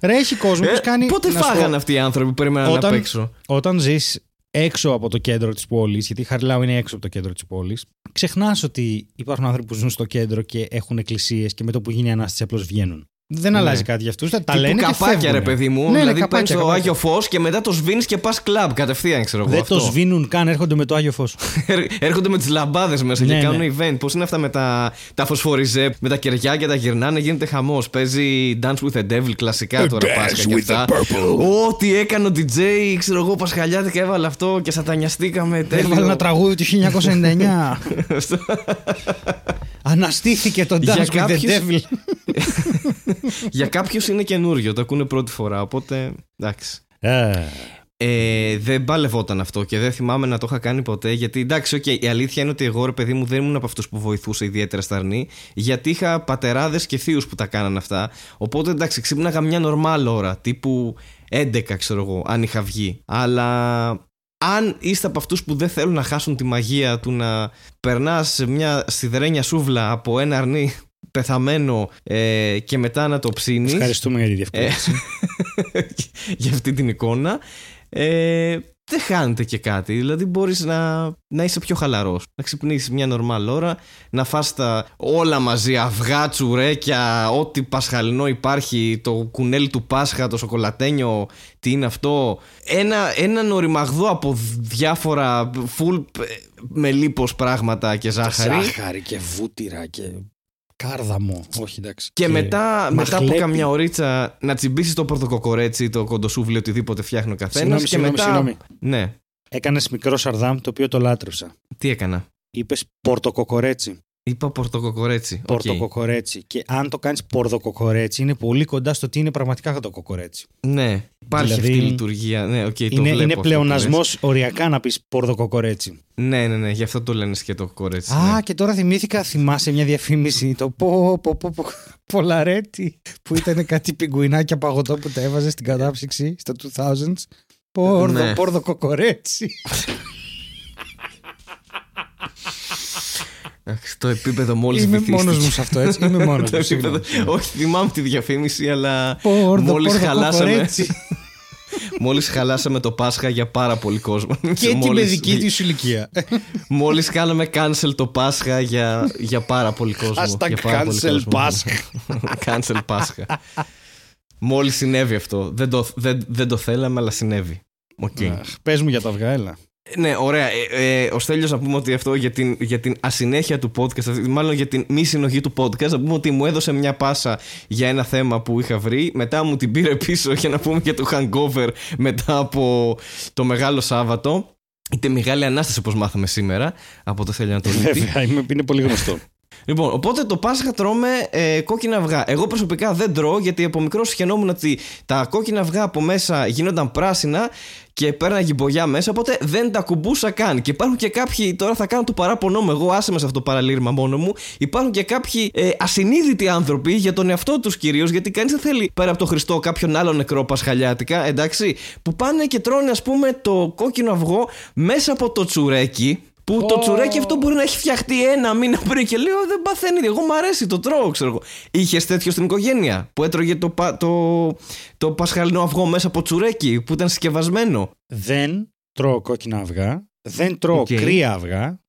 Ρε, έχει κόσμο που Ε, κάνει. Πότε να σου πω, φάγανε αυτοί οι άνθρωποι που περιμέναν Όταν- να παίξω. Όταν ζεις έξω από το κέντρο της πόλης, γιατί η Χαριλάου είναι έξω από το κέντρο της πόλης, ξεχνάς ότι υπάρχουν άνθρωποι που ζουν στο κέντρο και έχουν εκκλησίες και με το που γίνει η ανάσταση απλώς βγαίνουν. Δεν αλλάζει κάτι για αυτούς. Τα Τύπου λένε και καπάκια, φεύγουνε. ρε παιδί μου. Ναι, ναι, δηλαδή καπάκια, παίρνει το καπάκια. Άγιο Φως και μετά το σβήνεις και πας κλαμπ κατευθείαν, ξέρω εγώ. Δεν αυτό. το σβήνουν καν, έρχονται με το Άγιο Φως. Έρ- Έρχονται με τις λαμπάδες μέσα Ναι, και κάνουν ναι. event. Πώς είναι αυτά με τα, τα φωσφοριζέ, με τα κεριά και τα γυρνάνε, γίνεται χαμός. Παίζει Dance with the Devil κλασικά τώρα Πάσχα και αυτά. Ό,τι έκανε ο DJ, ξέρω εγώ, Πασχαλιάτικα έβαλε αυτό και σατανιαστήκαμε. τέλειο. Έβαλε ένα τραγούδι του 1999. Αναστήθηκε το Για Dance with the κάποιους- Devil. Για κάποιους είναι καινούριο, το ακούνε πρώτη φορά. Οπότε εντάξει. Ε, Ε, δεν παλευόταν αυτό και δεν θυμάμαι να το είχα κάνει ποτέ. Γιατί εντάξει, οκ, η αλήθεια είναι ότι εγώ ρε παιδί μου δεν ήμουν από αυτούς που βοηθούσε ιδιαίτερα στα αρνή. Γιατί είχα πατεράδες και θείους που τα κάναν αυτά. Οπότε εντάξει, ξύπναγα μια νορμάλ ώρα, τύπου 11 ξέρω εγώ, αν είχα βγει. Αλλά αν είστε από αυτούς που δεν θέλουν να χάσουν τη μαγεία του να περνάς σε μια σιδερένια σούβλα από ένα αρνί πεθαμένο ε, και μετά να το ψήνεις. ευχαριστούμε για τη Ε, διευκρίνηση. για αυτή την εικόνα ε, δεν χάνεται και κάτι. Δηλαδή μπορείς να, να είσαι πιο χαλαρός. Να ξυπνήσεις μια νορμάλ ώρα να φας τα όλα μαζί αυγά, τσουρέκια ό,τι πασχαλινό υπάρχει το κουνέλι του Πάσχα, το σοκολατένιο τι είναι αυτό. Ένα, έναν οριμαγδό από διάφορα full ε, με λίπος πράγματα και ζάχαρη. Ζάχαρη και βούτυρα και κάρδαμο. Όχι, εντάξει. Και, μετά, μετά από μαχλέπι. καμιά ωρίτσα να τσιμπήσεις το πορτοκοκορέτσι, το κοντοσούβλι, οτιδήποτε φτιάχνει ο καθένας. Συγγνώμη, Και συγγνώμη, μετά. συγγνώμη. Ναι. Έκανες μικρό σαρδάμ το οποίο το λάτρεψα. Τι έκανα; Είπες πορτοκοκορέτσι. Είπα πορτοκοκορέτσι. Οκ. Πορτοκοκορέτσι. Και αν το κάνεις πορδοκοκορέτσι, είναι πολύ κοντά στο τι είναι πραγματικά το κοκορέτσι. Ναι. Υπάρχει Δηλαδή, αυτή η λειτουργία. Ναι, οκ, το είναι βλέπω είναι αυτό που πλεονασμός λες. οριακά να πεις πορδοκοκορέτσι. Ναι, ναι, ναι. Γι' αυτό το λένε σκέτο κοκορέτσι. Α, ναι. και τώρα θυμήθηκα, θυμάσαι μια διαφήμιση, το πω, πω, πω, πω, Πολαρέτη, που ήταν κάτι πιγκουινάκια παγωτό που τα έβαζε στην κατάψυξη στα 2000s. Πόρδο, Ναι. πόρδο κοκορέτσι. Εντάξει, Το επίπεδο μόλις Είμαι μόνος μου σε αυτό, έτσι. Είμαι μόνος μου. συγγνώμη. Όχι, θυμάμαι τη διαφήμιση, αλλά Πόρδο, μόλις πόρδο χαλάσαμε, κοκορέτσι. μόλις χαλάσαμε το Πάσχα για πάρα πολύ κόσμο. Και την Μόλις- παιδική της ηλικία. Μόλις κάναμε cancel το Πάσχα για, για πάρα πολύ κόσμο. Hashtag για πάρα πολύ cancel κόσμο. Πάσχα. cancel Πάσχα. Μόλις συνέβη αυτό. Δεν το, δεν, δεν το θέλαμε, αλλά συνέβη. Οκ. Αχ, Πες μου για τα αυγά, έλα. Ναι, ωραία. Ε, ε, ο Στέλιος να πούμε ότι αυτό για την, για την ασυνέχεια του podcast, αυτή- μάλλον για την μη συνοχή του podcast, να πούμε ότι μου έδωσε μια πάσα για ένα θέμα που είχα βρει. Μετά μου την πήρε πίσω για να πούμε και το hangover μετά από το Μεγάλο Σάββατο. Είτε Μεγάλη Ανάσταση όπως μάθαμε σήμερα από το Θέλει Ανατολίτη. Βέβαια, είμαι- είναι πολύ γνωστό. Λοιπόν, οπότε το Πάσχα τρώμε ε, κόκκινα αυγά. Εγώ προσωπικά δεν τρώω γιατί από μικρό σχαινόμουν ότι τα κόκκινα αυγά από μέσα γίνονταν πράσινα και πέρναγε μπογιά μέσα, οπότε δεν τα κουμπούσα καν. Και υπάρχουν και κάποιοι, τώρα θα κάνω το παράπονό μου, εγώ άσε με σε αυτό το παραλήρημα μόνο μου. Υπάρχουν και κάποιοι ε, ασυνείδητοι άνθρωποι για τον εαυτό τους κυρίως, γιατί κανείς δεν θέλει πέρα από τον Χριστό κάποιον άλλο νεκρό πασχαλιάτικα, εντάξει, που πάνε και τρώνε, ας πούμε, το κόκκινο αυγό μέσα από το τσουρέκι. Που το Ω. τσουρέκι αυτό μπορεί να έχει φτιαχτεί ένα μήνα πριν και λέω δεν παθαίνει. Εγώ μου αρέσει, το τρώω, ξέρω εγώ. Είχες τέτοιο στην οικογένεια που έτρωγε το, πα- το, το πασχαλινό αυγό μέσα από τσουρέκι που ήταν συσκευασμένο; Δεν τρώω κόκκινα αυγά. Δεν τρώω Οκ. κρύα αυγά.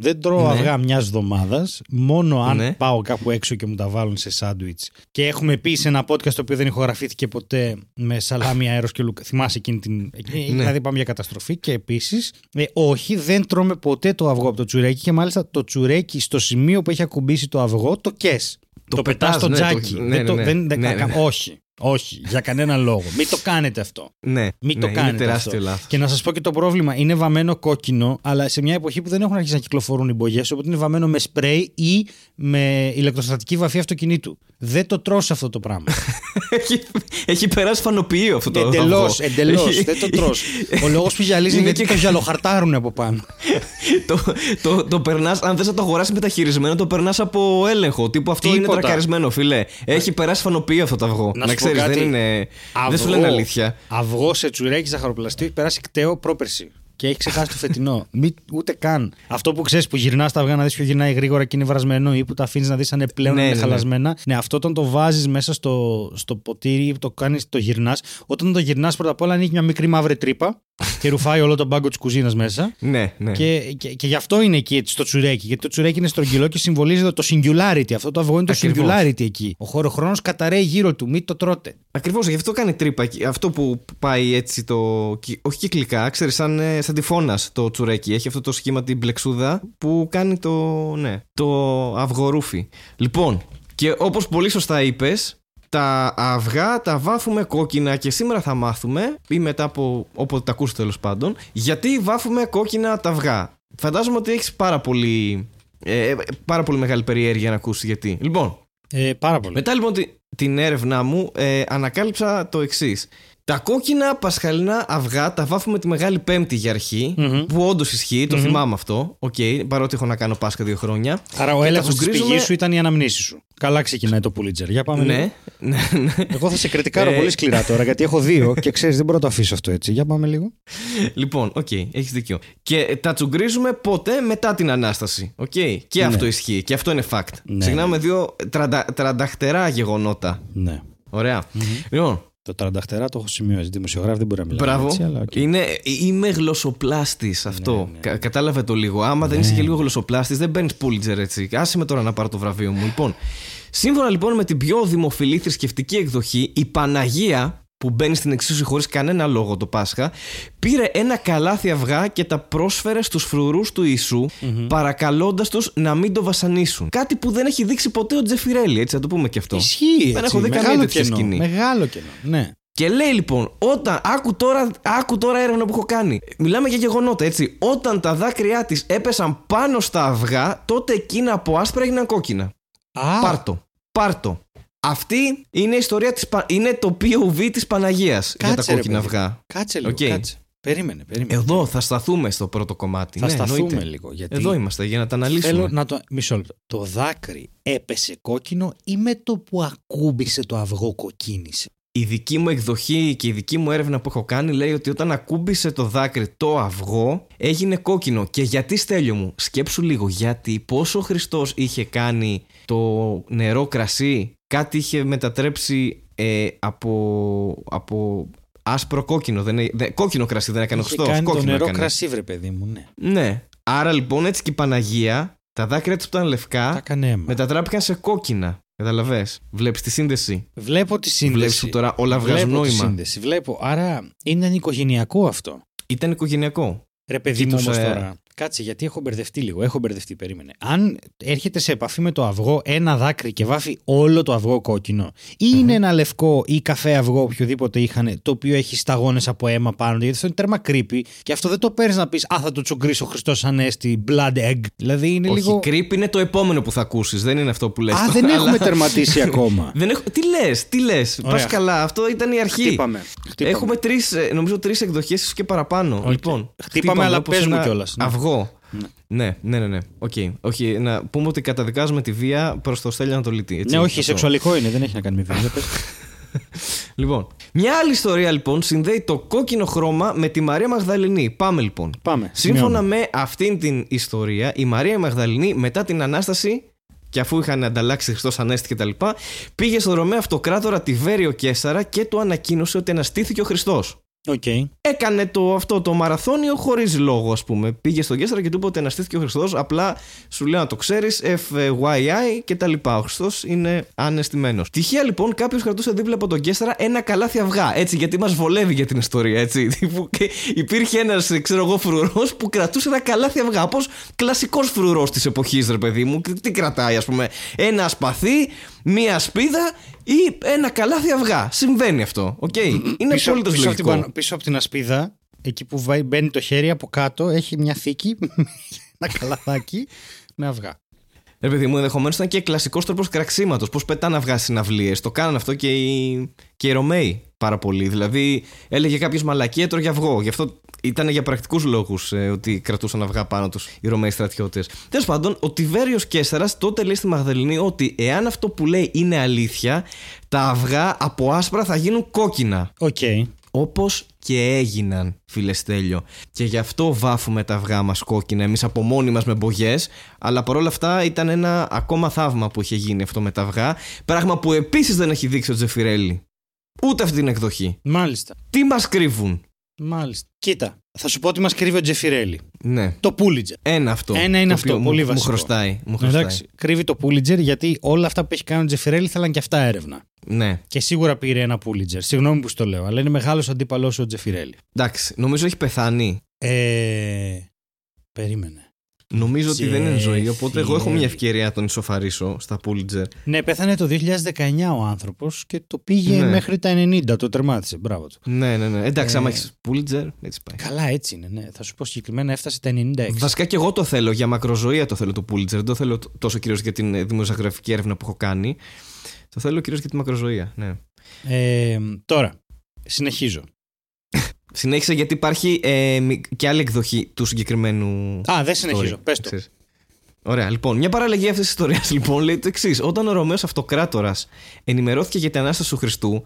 Δεν τρώω Ναι. αυγά μιας εβδομάδας. Μόνο αν Ναι. πάω κάπου έξω και μου τα βάλουν σε σάντουιτς. Και έχουμε πει σε ένα podcast το οποίο δεν ηχογραφήθηκε ποτέ με σαλάμι αέρος και λουκ. Θυμάσαι εκείνη την. ε, Ναι. Δηλαδή πάμε για καταστροφή. Και επίσης, όχι, δεν τρώμε ποτέ το αυγό από το τσουρέκι. Και μάλιστα το τσουρέκι στο σημείο που έχει ακουμπήσει το αυγό το κες. Το, πετάς πετάς, στο ναι, το- τζάκι. ναι, Δεν το- ναι, ναι. δεν- δεν- Ναι, κα- ναι, ναι. Όχι. Όχι. Για κανένα λόγο. Μην το κάνετε αυτό. Ναι, Μην ναι, το κάνετε Είναι τεράστιο αυτό. λάθος. Και να σας πω και το πρόβλημα. Είναι βαμμένο κόκκινο, αλλά σε μια εποχή που δεν έχουν αρχίσει να κυκλοφορούν οι μπογιές, οπότε είναι βαμμένο με σπρέι ή με ηλεκτροστατική βαφή αυτοκινήτου. Δεν το τρως αυτό το πράγμα. έχει, έχει περάσει φανοποιείο αυτό το εντελώς, αυγό. εντελώς. Έχει- Δεν το τρως. Ο λόγος που γυαλίζει είναι Είναι γιατί και- το γυαλοχαρτάρουν από πάνω. το, το, το περνάς, αν θες να το αγοράσεις μεταχειρισμένο, το περνάς από έλεγχο. Τύπου αυτό είναι Τίποτα. τρακαρισμένο, φιλέ. Έχει περάσει φανοποιείο αυτό το αυγό. Να Να, σου πω ξέρεις, κάτι. δεν είναι. Δεν σου λένε αλήθεια. Αυγό σε τσουρέκι ζαχαροπλαστή έχει περάσει κταίο πρόπερση. Και έχει ξεχάσει το φετινό. Μη, ούτε καν. Αυτό που ξέρεις που γυρνάς τα αυγά να δεις ποιο γυρνάει γρήγορα και είναι βρασμένο ή που τα αφήνεις να δεις αν είναι πλέον Ναι, είναι ναι, ναι. χαλασμένα. Ναι, αυτό όταν το βάζεις μέσα στο, στο ποτήρι, το κάνεις, το γυρνάς. Όταν το γυρνάς πρώτα απ' όλα ανοίγει μια μικρή μαύρη τρύπα και ρουφάει όλο τον πάγκο της κουζίνας μέσα. Ναι, ναι. Και, και, και γι' αυτό είναι εκεί έτσι, το τσουρέκι. Γιατί το τσουρέκι είναι στρογγυλό και συμβολίζει το singularity. Αυτό το αυγό είναι το Ακριβώς. singularity εκεί. Ο χωροχρόνο καταραίει γύρω του. Μην το τρώτε. Ακριβώς, γι' αυτό κάνει τρύπα. εκεί. Αυτό που πάει έτσι το. κυ- Όχι κυκλικά, ξέρεις, σαν, ε, σαν τυφώνα το τσουρέκι. Έχει αυτό το σχήμα την μπλεξούδα που κάνει το. Ναι, το αυγορούφι. Λοιπόν, και όπως πολύ σωστά είπες, τα αυγά τα βάφουμε κόκκινα και σήμερα θα μάθουμε, ή μετά από όποτε τα ακούσετε τέλος πάντων, γιατί βάφουμε κόκκινα τα αυγά. Φαντάζομαι ότι έχεις πάρα πολύ. Ε, πάρα πολύ μεγάλη περιέργεια να ακούσεις γιατί. Λοιπόν, Ε, πάρα πολύ. μετά λοιπόν τη- την έρευνά μου ε, ανακάλυψα το εξής. Τα κόκκινα πασχαλινά αυγά τα βάφουμε τη Μεγάλη Πέμπτη για αρχή mm-hmm. που όντως ισχύει, το mm-hmm. θυμάμαι αυτό. Οκ, okay, παρότι έχω να κάνω Πάσχα δύο χρόνια. Άρα ο έλεγχος της πηγής σου ήταν η ανάμνησή σου. Καλά ξεκινάει το Pulitzer. Για πάμε. Ναι, ναι, ναι. Εγώ θα σε κριτικάρω ε, πολύ σκληρά τώρα, γιατί έχω δύο και ξέρεις, δεν μπορώ να το αφήσω αυτό έτσι. Για πάμε λίγο. Λοιπόν, οκ, okay, έχεις δίκιο. Και ε, τα τσουγκρίζουμε πότε μετά την ανάσταση. Οκ, okay. και ναι. αυτό ισχύει και αυτό είναι fact. Ναι. Ξεκινάμε δύο τρανταχτερά γεγονότα. Ναι. ωραία mm-hmm. Λοιπόν, το τρανταχτερά το έχω σημειώσει. Δημοσιογράφοι δεν μπορεί να μιλάει. Μπράβο. Έτσι, αλλά, οκ. Είναι, είμαι γλωσσοπλάστης αυτό. Ναι, ναι. Κα- κατάλαβε το λίγο. Άμα δεν είσαι και λίγο γλωσσοπλάστης, δεν παίρνει Pulitzer έτσι. Άσε με τώρα να πάρω το βραβείο μου. Λοιπόν, σύμφωνα λοιπόν με την πιο δημοφιλή θρησκευτική εκδοχή, η Παναγία που μπαίνει στην εξίσωση χωρίς κανένα λόγο το Πάσχα, πήρε ένα καλάθι αυγά και τα πρόσφερε στους φρουρούς του ιησου παρακαλώντας τους να μην το βασανίσουν. Κάτι που δεν έχει δείξει ποτέ ο Τζεφιρέλη, έτσι να το πούμε και αυτό. Ισχύει. Δεν έτσι, έχω δει καμία μεγάλο τέτοια κενό. σκηνή. Μεγάλο κενό. Ναι. Και λέει λοιπόν, όταν. Άκου τώρα, άκου τώρα έρευνα που έχω κάνει. Μιλάμε για γεγονότα, έτσι. Όταν τα δάκρυά της έπεσαν πάνω στα αυγά, τότε εκείνα από άσπρα έγιναν κόκκινα. Α, Πάρ' το. Πάρ' το. Αυτή είναι η ιστορία της, Πα- είναι το POV της Παναγίας για τα Κάτσε, ρε, κόκκινα παιδί. αυγά. Κάτσε λίγο. Οκ. Κάτσε. Περίμενε, περίμενε. Εδώ θα σταθούμε στο πρώτο κομμάτι. θα ναι, σταθούμε εννοείται. λίγο. Γιατί Εδώ είμαστε για να τα αναλύσουμε. Θέλω να το. Μισό λεπτό. Το δάκρυ έπεσε κόκκινο ή με το που ακούμπησε το αυγό κοκκίνησε; Η δική μου εκδοχή και η δική μου έρευνα που έχω κάνει λέει ότι όταν ακούμπησε το δάκρυ το αυγό έγινε κόκκινο. Και γιατί Στέλιο μου, σκέψου λίγο, γιατί πόσο ο Χριστός είχε κάνει το νερό κρασί, κάτι είχε μετατρέψει ε, από, από άσπρο κόκκινο. Δεν, ε- δεν- κόκκινο κρασί δεν έκανε ο Είχε Χριστός. κάνει το κόκκινο νερό έκανε. κρασί, βρε παιδί μου, ναι. Ναι. Άρα λοιπόν έτσι και η Παναγία, τα δάκρυα της που ήταν λευκά, Τα έκανε αίμα. μετατράπηκαν σε κόκκινα. Καταλαβες. Βλέπεις τη σύνδεση. Βλέπω τη σύνδεση. Βλέπεις που τώρα όλα βγάζουν Βλέπω τη νόημα. σύνδεση. Βλέπω. Άρα είναι οικογενειακό αυτό. Ήταν οικογενειακό. Ρε παιδί μου Κοίτος, όμως ε, τώρα. Κάτσε, γιατί έχω μπερδευτεί λίγο. Έχω μπερδευτεί, περίμενε. Αν έρχεται σε επαφή με το αυγό ένα δάκρυ και βάφει όλο το αυγό κόκκινο, ή είναι ένα λευκό ή καφέ αυγό, οποιοδήποτε είχαν, το οποίο έχει σταγόνες από αίμα πάνω, του, γιατί αυτό είναι τέρμα creepy και αυτό δεν το παίρνεις να πεις Α, θα το τσουγκρίσει ο Χριστός Ανέστη, blood egg. Δηλαδή είναι Όχι, λίγο. creep είναι το επόμενο που θα ακούσεις. Δεν είναι αυτό που λες. Α, δεν έχουμε τερματίσει ακόμα. Δεν έχω... Τι λες, τι λες. Ωραία. Πας καλά, αυτό ήταν η αρχή. Χτύπαμε. Χτύπαμε. Έχουμε τρεις, νομίζω τρεις εκδοχές, ίσως και παραπάνω. Λοιπόν, Χτύπαμε, αλλά όπως παίζουμε ένα κιόλας, ναι. Αυγό. Ναι, ναι, ναι. ναι. Οκ. Όχι, να πούμε ότι καταδικάζουμε τη βία προς το Στέλιο Ανατολίτη. Έτσι, Ναι, όχι, αυτό. σεξουαλικό είναι, δεν έχει να κάνει με βία. Για πες. Λοιπόν, μια άλλη ιστορία λοιπόν συνδέει το κόκκινο χρώμα με τη Μαρία Μαγδαληνή. Πάμε λοιπόν. Πάμε. Σύμφωνα σημειώνω. με αυτήν την ιστορία, η Μαρία Μαγδαληνή μετά την Ανάσταση και αφού είχαν ανταλλάξει Χριστός Ανέστη κτλ., πήγε στον Ρωμαίο Αυτοκράτορα Τιβέριο Καίσαρα και του ανακοίνωσε ότι αναστήθηκε ο Χριστός. Οκ. Έκανε το, αυτό το μαραθώνιο χωρίς λόγο, ας πούμε. Πήγε στον Καίσαρα και του είπε ότι αναστήθηκε ο Χριστός. Απλά σου λέω να το ξέρεις, FYI κτλ. Ο Χριστός είναι ανεστημένος. Τυχαία λοιπόν κάποιος κρατούσε δίπλα από τον Καίσαρα ένα καλάθι αυγά. Έτσι, γιατί μας βολεύει για την ιστορία, έτσι. Τύπου, και υπήρχε ένας, ξέρω εγώ, φρουρός που κρατούσε ένα καλάθι αυγά. Όπως κλασικός φρουρός της εποχής, ρε παιδί μου. Τι κρατάει, ας πούμε, ένα σπαθί, μία ασπίδα ή ένα καλάθι αυγά. Συμβαίνει αυτό. Οκ; Είναι πίσω, απόλυτος πίσω, από λογικό. την, πάνω- πίσω από την ασπίδα, εκεί που βάει- μπαίνει το χέρι από κάτω, έχει μια θήκη, ένα καλαθάκι με αυγά. Ρε παιδί μου, ενδεχομένως ήταν και κλασικός τρόπος κραξίματος. Πώς πετάνε αυγά στις συναυλίες. Το κάνανε αυτό και οι, και οι Ρωμαίοι πάρα πολύ. Δηλαδή, έλεγε κάποιος μαλακία, έτρωγε αυγό. Γι' αυτό ήταν για πρακτικούς λόγους ότι κρατούσαν αυγά πάνω τους οι Ρωμαίοι στρατιώτες. Τέλος πάντων, ο Τιβέριος Καίσαρα τότε λέει στη Μαγδαληνή ότι εάν αυτό που λέει είναι αλήθεια, τα αυγά από άσπρα θα γίνουν κόκκινα. Οκ. Όπως και έγιναν, φίλε Στέλιο. Και γι' αυτό βάφουμε τα αυγά μας κόκκινα, εμείς από μόνοι μας με μπογιές, αλλά παρόλα αυτά ήταν ένα ακόμα θαύμα που είχε γίνει αυτό με τα αυγά, πράγμα που επίσης δεν έχει δείξει ο Τζεφιρέλι. Ούτε αυτή την εκδοχή. Μάλιστα. Τι μας κρύβουν; Μάλιστα. Κοίτα, θα σου πω ότι μας κρύβει ο Τζεφιρέλι. Ναι. Το Pulitzer. Ένα αυτό. Ένα είναι το αυτό, οποίο πολύ μου, βασικό. Μου χρωστάει. Μου χρωστάει. Εντάξει, κρύβει το Πούλιτζερ γιατί όλα αυτά που έχει κάνει ο Τζεφιρέλη θέλαν και αυτά έρευνα. Ναι. Και σίγουρα πήρε ένα Πούλιτζερ. Συγγνώμη που στο λέω, αλλά είναι μεγάλος αντίπαλο ο Τζεφιρέλη. Εντάξει, νομίζω έχει πεθάνει. Ε. Περίμενε. Νομίζω ότι δεν είναι ζωή, οπότε εγώ έχω μια Τζεφιρέλη. ευκαιρία να τον ισοφαρίσω στα Pulitzer. Ναι, πέθανε το 2019 ο άνθρωπος και το πήγε Ναι. μέχρι τα 90. Το τερμάτισε. Μπράβο του. Ναι, ναι, ναι. Εντάξει, Ε, άμα έχεις Pulitzer, έτσι πάει. Καλά, έτσι είναι. Ναι. Θα σου πω συγκεκριμένα έφτασε τα 96. Βασικά και εγώ το θέλω για μακροζωία το θέλω το Pulitzer. Δεν το θέλω τ- τόσο κυρίως για την ε, δημοσιογραφική έρευνα που έχω κάνει. Το θέλω κυρίως για τη μακροζωία. Ναι. Ε, τώρα, συνεχίζω. Συνέχισε γιατί υπάρχει ε, μη- και άλλη εκδοχή του συγκεκριμένου. Α, δεν συνεχίζω. story. Πες το. Ξέρεις. Ωραία, λοιπόν, μια παραλλαγή αυτής της ιστορίας λοιπόν λέει το εξής. Όταν ο Ρωμαίος Αυτοκράτορας ενημερώθηκε για την ανάσταση του χριστου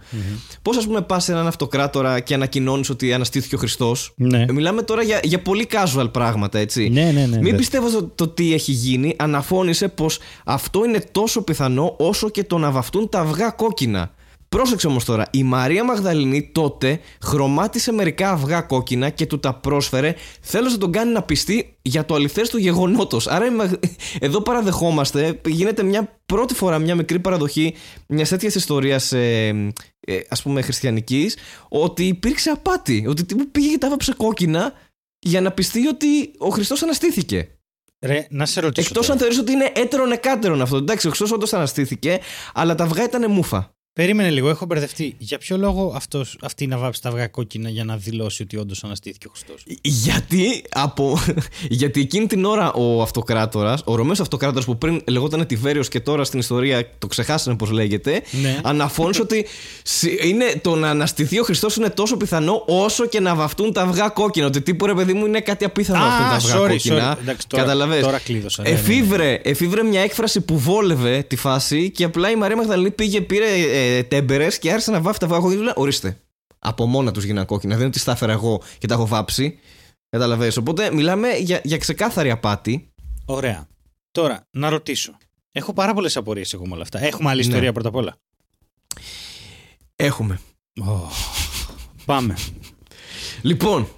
πώς ας πούμε πας σε έναν αυτοκράτορα και ανακοινώνεις ότι αναστήθηκε ο Χριστός; Ναι. Μιλάμε τώρα για, για πολύ casual πράγματα, έτσι. Ναι, ναι, ναι. Μην ναι. πιστεύω το, το τι έχει γίνει, αναφώνησε πως αυτό είναι τόσο πιθανό όσο και το να βαφτούν τα αυγά κόκκινα. Πρόσεξε όμως τώρα, η Μαρία Μαγδαληνή τότε χρωμάτισε μερικά αυγά κόκκινα και του τα πρόσφερε, θέλω να τον κάνει να πιστεί για το αληθές του γεγονότος. Άρα η Μαγ- εδώ παραδεχόμαστε, γίνεται μια πρώτη φορά μια μικρή παραδοχή μιας τέτοιας ιστορίας ε, ε, ας πούμε χριστιανικής, ότι υπήρξε απάτη. Ότι τι μου πήγε και τα βάψε κόκκινα για να πιστεί ότι ο Χριστός αναστήθηκε. Ρε, να σε ρωτήσω. Εκτός τώρα. αν θεωρείς ότι είναι έτερον εκάτερον αυτό. Εντάξει, ο Χριστός όντως αναστήθηκε, αλλά τα αυγά ήταν μούφα. Περίμενε λίγο, έχω μπερδευτεί. Για ποιο λόγο αυτός, αυτή να βάψει τα αυγά κόκκινα για να δηλώσει ότι όντως αναστήθηκε ο Χριστός; Γιατί, από... Γιατί εκείνη την ώρα ο αυτοκράτορας, ο Ρωμαίος αυτοκράτορας που πριν λεγόταν Τιβέριος και τώρα στην ιστορία το ξεχάσανε πώ λέγεται, Ναι. αναφώνησε ότι συ- είναι, το να αναστηθεί ο Χριστός είναι τόσο πιθανό όσο και να βαφτούν τα αυγά κόκκινα. Ότι τι ρε παιδί μου είναι κάτι απίθανο Α, αυτό τα αυγά sorry, κόκκινα. sorry. Εντάξει, τώρα- Καταλαβες. τώρα κλείδωσα, ναι, ναι, ναι. Εφήβρε, εφήβρε μια έκφραση που βόλευε τη φάση και απλά η Μαρία Μαγδαληνή πήγε, πήρε ε, τέμπερες και άρχισε να βάφει τα αυγά κόκκινα. Ορίστε. Από μόνα τους γίνανε κόκκινα. Δεν είναι ότι τα έφερα εγώ και τα έχω βάψει. Καταλαβαίνεις. Οπότε μιλάμε για, για ξεκάθαρη απάτη. Ωραία. Τώρα, να ρωτήσω. Έχω πάρα πολλές απορίες εγώ με όλα αυτά. Έχουμε άλλη Ναι. ιστορία πρώτα απ' όλα. Έχουμε. Πάμε. Λοιπόν,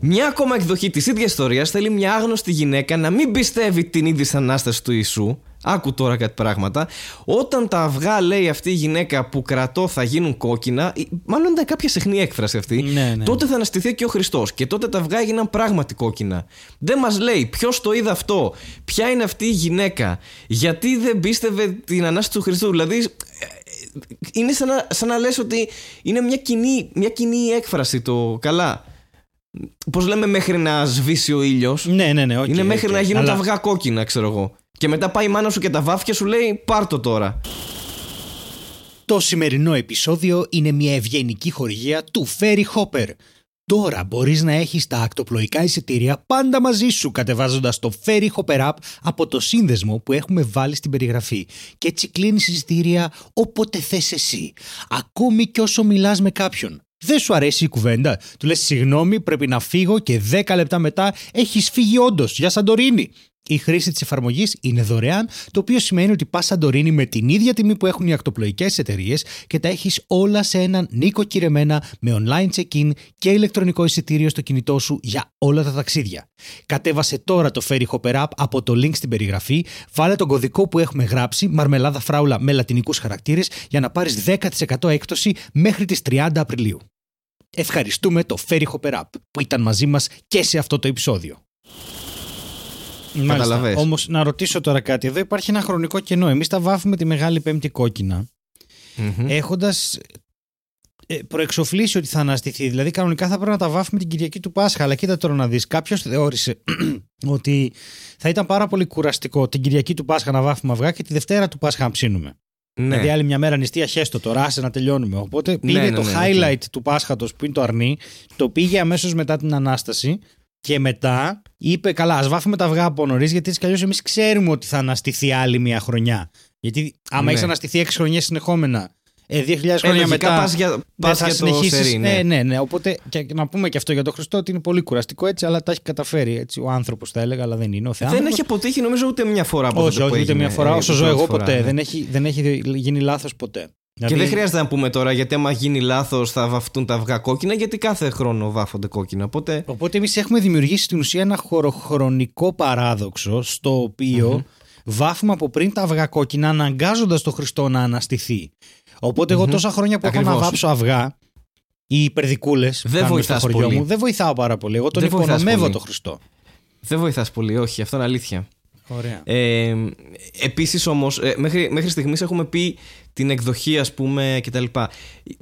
μια ακόμα εκδοχή της ίδιας ιστορίας θέλει μια άγνωστη γυναίκα να μην πιστεύει την ίδια ανάσταση του Ιησού. Άκου τώρα κάτι πράγματα. Όταν τα αυγά, λέει αυτή η γυναίκα που κρατώ, θα γίνουν κόκκινα, ή- μάλλον ήταν κάποια συχνή έκφραση αυτή, Ναι, ναι. τότε θα αναστηθεί και ο Χριστός. Και τότε τα αυγά έγιναν πράγματι κόκκινα. Δεν μας λέει ποιος το είδε αυτό, ποια είναι αυτή η γυναίκα, γιατί δεν πίστευε την ανάσταση του Χριστού. Δηλαδή, ε, είναι σαν να, σαν να λες ότι είναι μια κοινή, μια κοινή έκφραση το καλά. Πώς λέμε μέχρι να σβήσει ο ήλιος. Ναι, ναι, ναι. οκ, είναι μέχρι οκ. να γίνουν Αλλά τα αυγά κόκκινα, ξέρω εγώ. Και μετά πάει η μάνα σου και τα βάφει και σου λέει πάρ' το τώρα. Το σημερινό επεισόδιο είναι μια ευγενική χορηγία του Ferry Hopper. Τώρα μπορείς να έχεις τα ακτοπλοϊκά εισιτήρια πάντα μαζί σου κατεβάζοντας το Ferry Hopper App από το σύνδεσμο που έχουμε βάλει στην περιγραφή και έτσι κλείνεις εισιτήρια όποτε θες εσύ, ακόμη κι όσο μιλάς με κάποιον. Δεν σου αρέσει η κουβέντα; Του λες συγγνώμη πρέπει να φύγω και 10 λεπτά μετά έχεις φύγει όντως για Σαντορίνη. Η χρήση της εφαρμογής είναι δωρεάν, το οποίο σημαίνει ότι πας Σαντορίνη με την ίδια τιμή που έχουν οι ακτοπλοϊκές εταιρείες και τα έχεις όλα σε έναν νοικοκυρεμένα με online check-in και ηλεκτρονικό εισιτήριο στο κινητό σου για όλα τα ταξίδια. Κατέβασε τώρα το Ferry Hopper App από το link στην περιγραφή, βάλε τον κωδικό που έχουμε γράψει, μαρμελάδα φράουλα με λατινικούς χαρακτήρες, για να πάρεις 10% έκπτωση μέχρι τις 30 Απριλίου. Ευχαριστούμε το Ferry Hopper App που ήταν μαζί μας και σε αυτό το επεισόδιο. Καταλαβες. Όμως, να ρωτήσω τώρα κάτι. Εδώ υπάρχει ένα χρονικό κενό. Εμείς τα βάφουμε τη Μεγάλη Πέμπτη κόκκινα, Μμμ. έχοντας προεξοφλήσει ότι θα αναστηθεί. Δηλαδή, κανονικά θα πρέπει να τα βάφουμε την Κυριακή του Πάσχα. Αλλά κοίτα τώρα να δεις. Κάποιος θεώρησε ότι θα ήταν πάρα πολύ κουραστικό την Κυριακή του Πάσχα να βάφουμε αυγά και τη Δευτέρα του Πάσχα να ψήνουμε. ναι. Δηλαδή, άλλη μια μέρα νηστεία χέστο τώρα, άσε να τελειώνουμε. Οπότε πήρε ναι, το ναι, highlight του Πάσχατος που είναι το αρνί, το πήγε αμέσως μετά την ανάσταση και μετά είπε: Καλά, ας βάφουμε τα αυγά από νωρίς, γιατί έτσι κι αλλιώς εμείς ξέρουμε ότι θα αναστηθεί άλλη μια χρονιά. Γιατί άμα Ναι. έχεις αναστηθεί έξι χρονιές συνεχόμενα Ε, 2.000 Ε, χρόνια λογικά μετά. πας για, δεν πας θα για το συνεχίσεις. σερί, ναι. ναι, ναι, ναι. Οπότε και να πούμε και αυτό για τον Χριστό ότι είναι πολύ κουραστικό έτσι, αλλά τα έχει καταφέρει έτσι. Ο άνθρωπος θα έλεγα, αλλά δεν είναι. Ο Δεν θεάνθρωπος. έχει αποτύχει νομίζω ούτε μια φορά από Όχι, τότε που όχι, ούτε έγινε, μια φορά. ε, Όσο η ζω πρώτη εγώ φορά, ποτέ. ναι. Δεν, έχει, δεν έχει γίνει λάθος ποτέ. Και Δηλαδή, δεν χρειάζεται να πούμε τώρα γιατί άμα γίνει λάθος θα βαφτούν τα αυγά κόκκινα, γιατί κάθε χρόνο βάφονται κόκκινα. Οπότε. Οπότε εμείς έχουμε δημιουργήσει στην ουσία ένα χωροχρονικό παράδοξο στο οποιο βάφουμε από πριν τα αυγά κόκκινα αναγκάζοντας τον Χριστό να αναστηθεί. Οπότε εγώ τόσα χρόνια που έχω Ακριβώς. να βάψω αυγά ή υπερδικούλες Δεν βοηθάς στο χωριό πολύ. μου, δεν βοηθάω πάρα πολύ. Εγώ τον Δεν βοηθάς υπονομεύω πολύ. τον Χριστό. Δεν βοηθάς πολύ, όχι, αυτό είναι αλήθεια. Ωραία. Ε, Επίσης όμως, μέχρι, μέχρι στιγμής έχουμε πει την εκδοχή, ας πούμε, κτλ.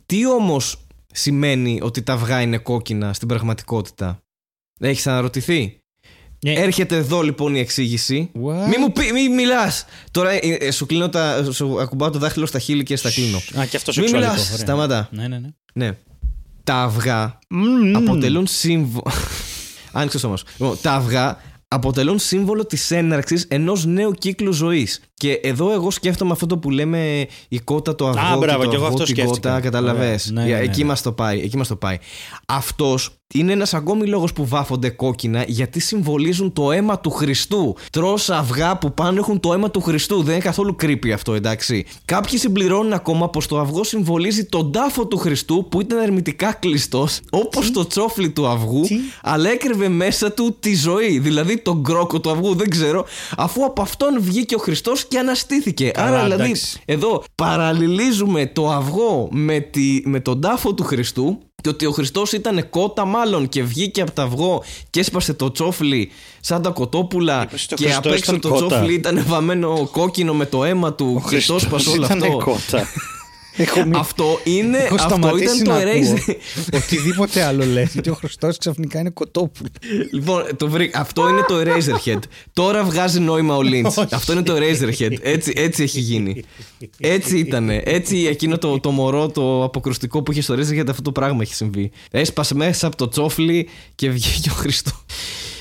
Τι όμως σημαίνει ότι τα αυγά είναι κόκκινα στην πραγματικότητα, Έχεις αναρωτηθεί; Ε, Έρχεται εδώ λοιπόν η εξήγηση. What? Μη μου πει, μη μιλάς! Τώρα ε, ε, σου, κλείνω τα, σου ακουμπάω το δάχτυλο στα χείλη και στα κλείνω. Α, και αυτός Μη σεξουαλικό. μιλάς, ωραία. σταμάτα. Ναι, ναι, ναι. Ναι. Τα αυγά Μμμ. αποτελούν σύμβολο. Άνοιξε όμω. Λοιπόν, τα αυγά αποτελούν σύμβολο της έναρξης ενός νέου κύκλου ζωής. Και εδώ εγώ σκέφτομαι αυτό το που λέμε η κότα το αυγό. Α, μπράβο, και το και εγώ αυγό αυτό την σκέφτηκα. κότα, καταλαβες. Ωραία. Ναι, ναι, ναι, εκεί ναι. μας το πάει. Εκεί μας το πάει. Αυτός είναι ένας ακόμη λόγος που βάφονται κόκκινα γιατί συμβολίζουν το αίμα του Χριστού. Τρως αυγά που πάνω έχουν το αίμα του Χριστού. Δεν είναι καθόλου creepy αυτό, εντάξει. Κάποιοι συμπληρώνουν ακόμα πως το αυγό συμβολίζει τον τάφο του Χριστού που ήταν ερμητικά κλειστός, όπως το τσόφλι του αυγού, Τι; αλλά έκρυβε μέσα του τη ζωή. Δηλαδή τον κρόκο του αυγού, δεν ξέρω, αφού από αυτόν βγήκε ο Χριστός και αναστήθηκε. Καλά, Άρα δηλαδή εντάξει. εδώ παραλληλίζουμε το αυγό με, τη, με τον τάφο του Χριστού και ότι ο Χριστός ήταν κότα μάλλον και βγήκε από το αυγό και έσπασε το τσόφλι σαν τα κοτόπουλα Είπες ότι ο και Χριστός απ' έξω ήταν το κότα. τσόφλι ήταν βαμμένο κόκκινο με το αίμα του και το Χριστός έσπασε όλο ήταν αυτό. κότα. Έχω μη- Αυτό είναι, Έχω αυτό σταματήσει ήταν το να ακούω erase. Οτιδήποτε άλλο λες Γιατί ο Χριστός ξαφνικά είναι κοτόπουλο Λοιπόν, το βρήκα. Αυτό είναι το Eraserhead. Τώρα βγάζει νόημα ο Lynch. Όχι. Αυτό είναι το Eraserhead. Έτσι, έτσι έχει γίνει. Έτσι ήταν. Έτσι εκείνο το, το μωρό, το αποκρουστικό που είχε στο Eraserhead, αυτό το πράγμα έχει συμβεί. Έσπασε μέσα από το τσόφλι και βγήκε ο Χριστός.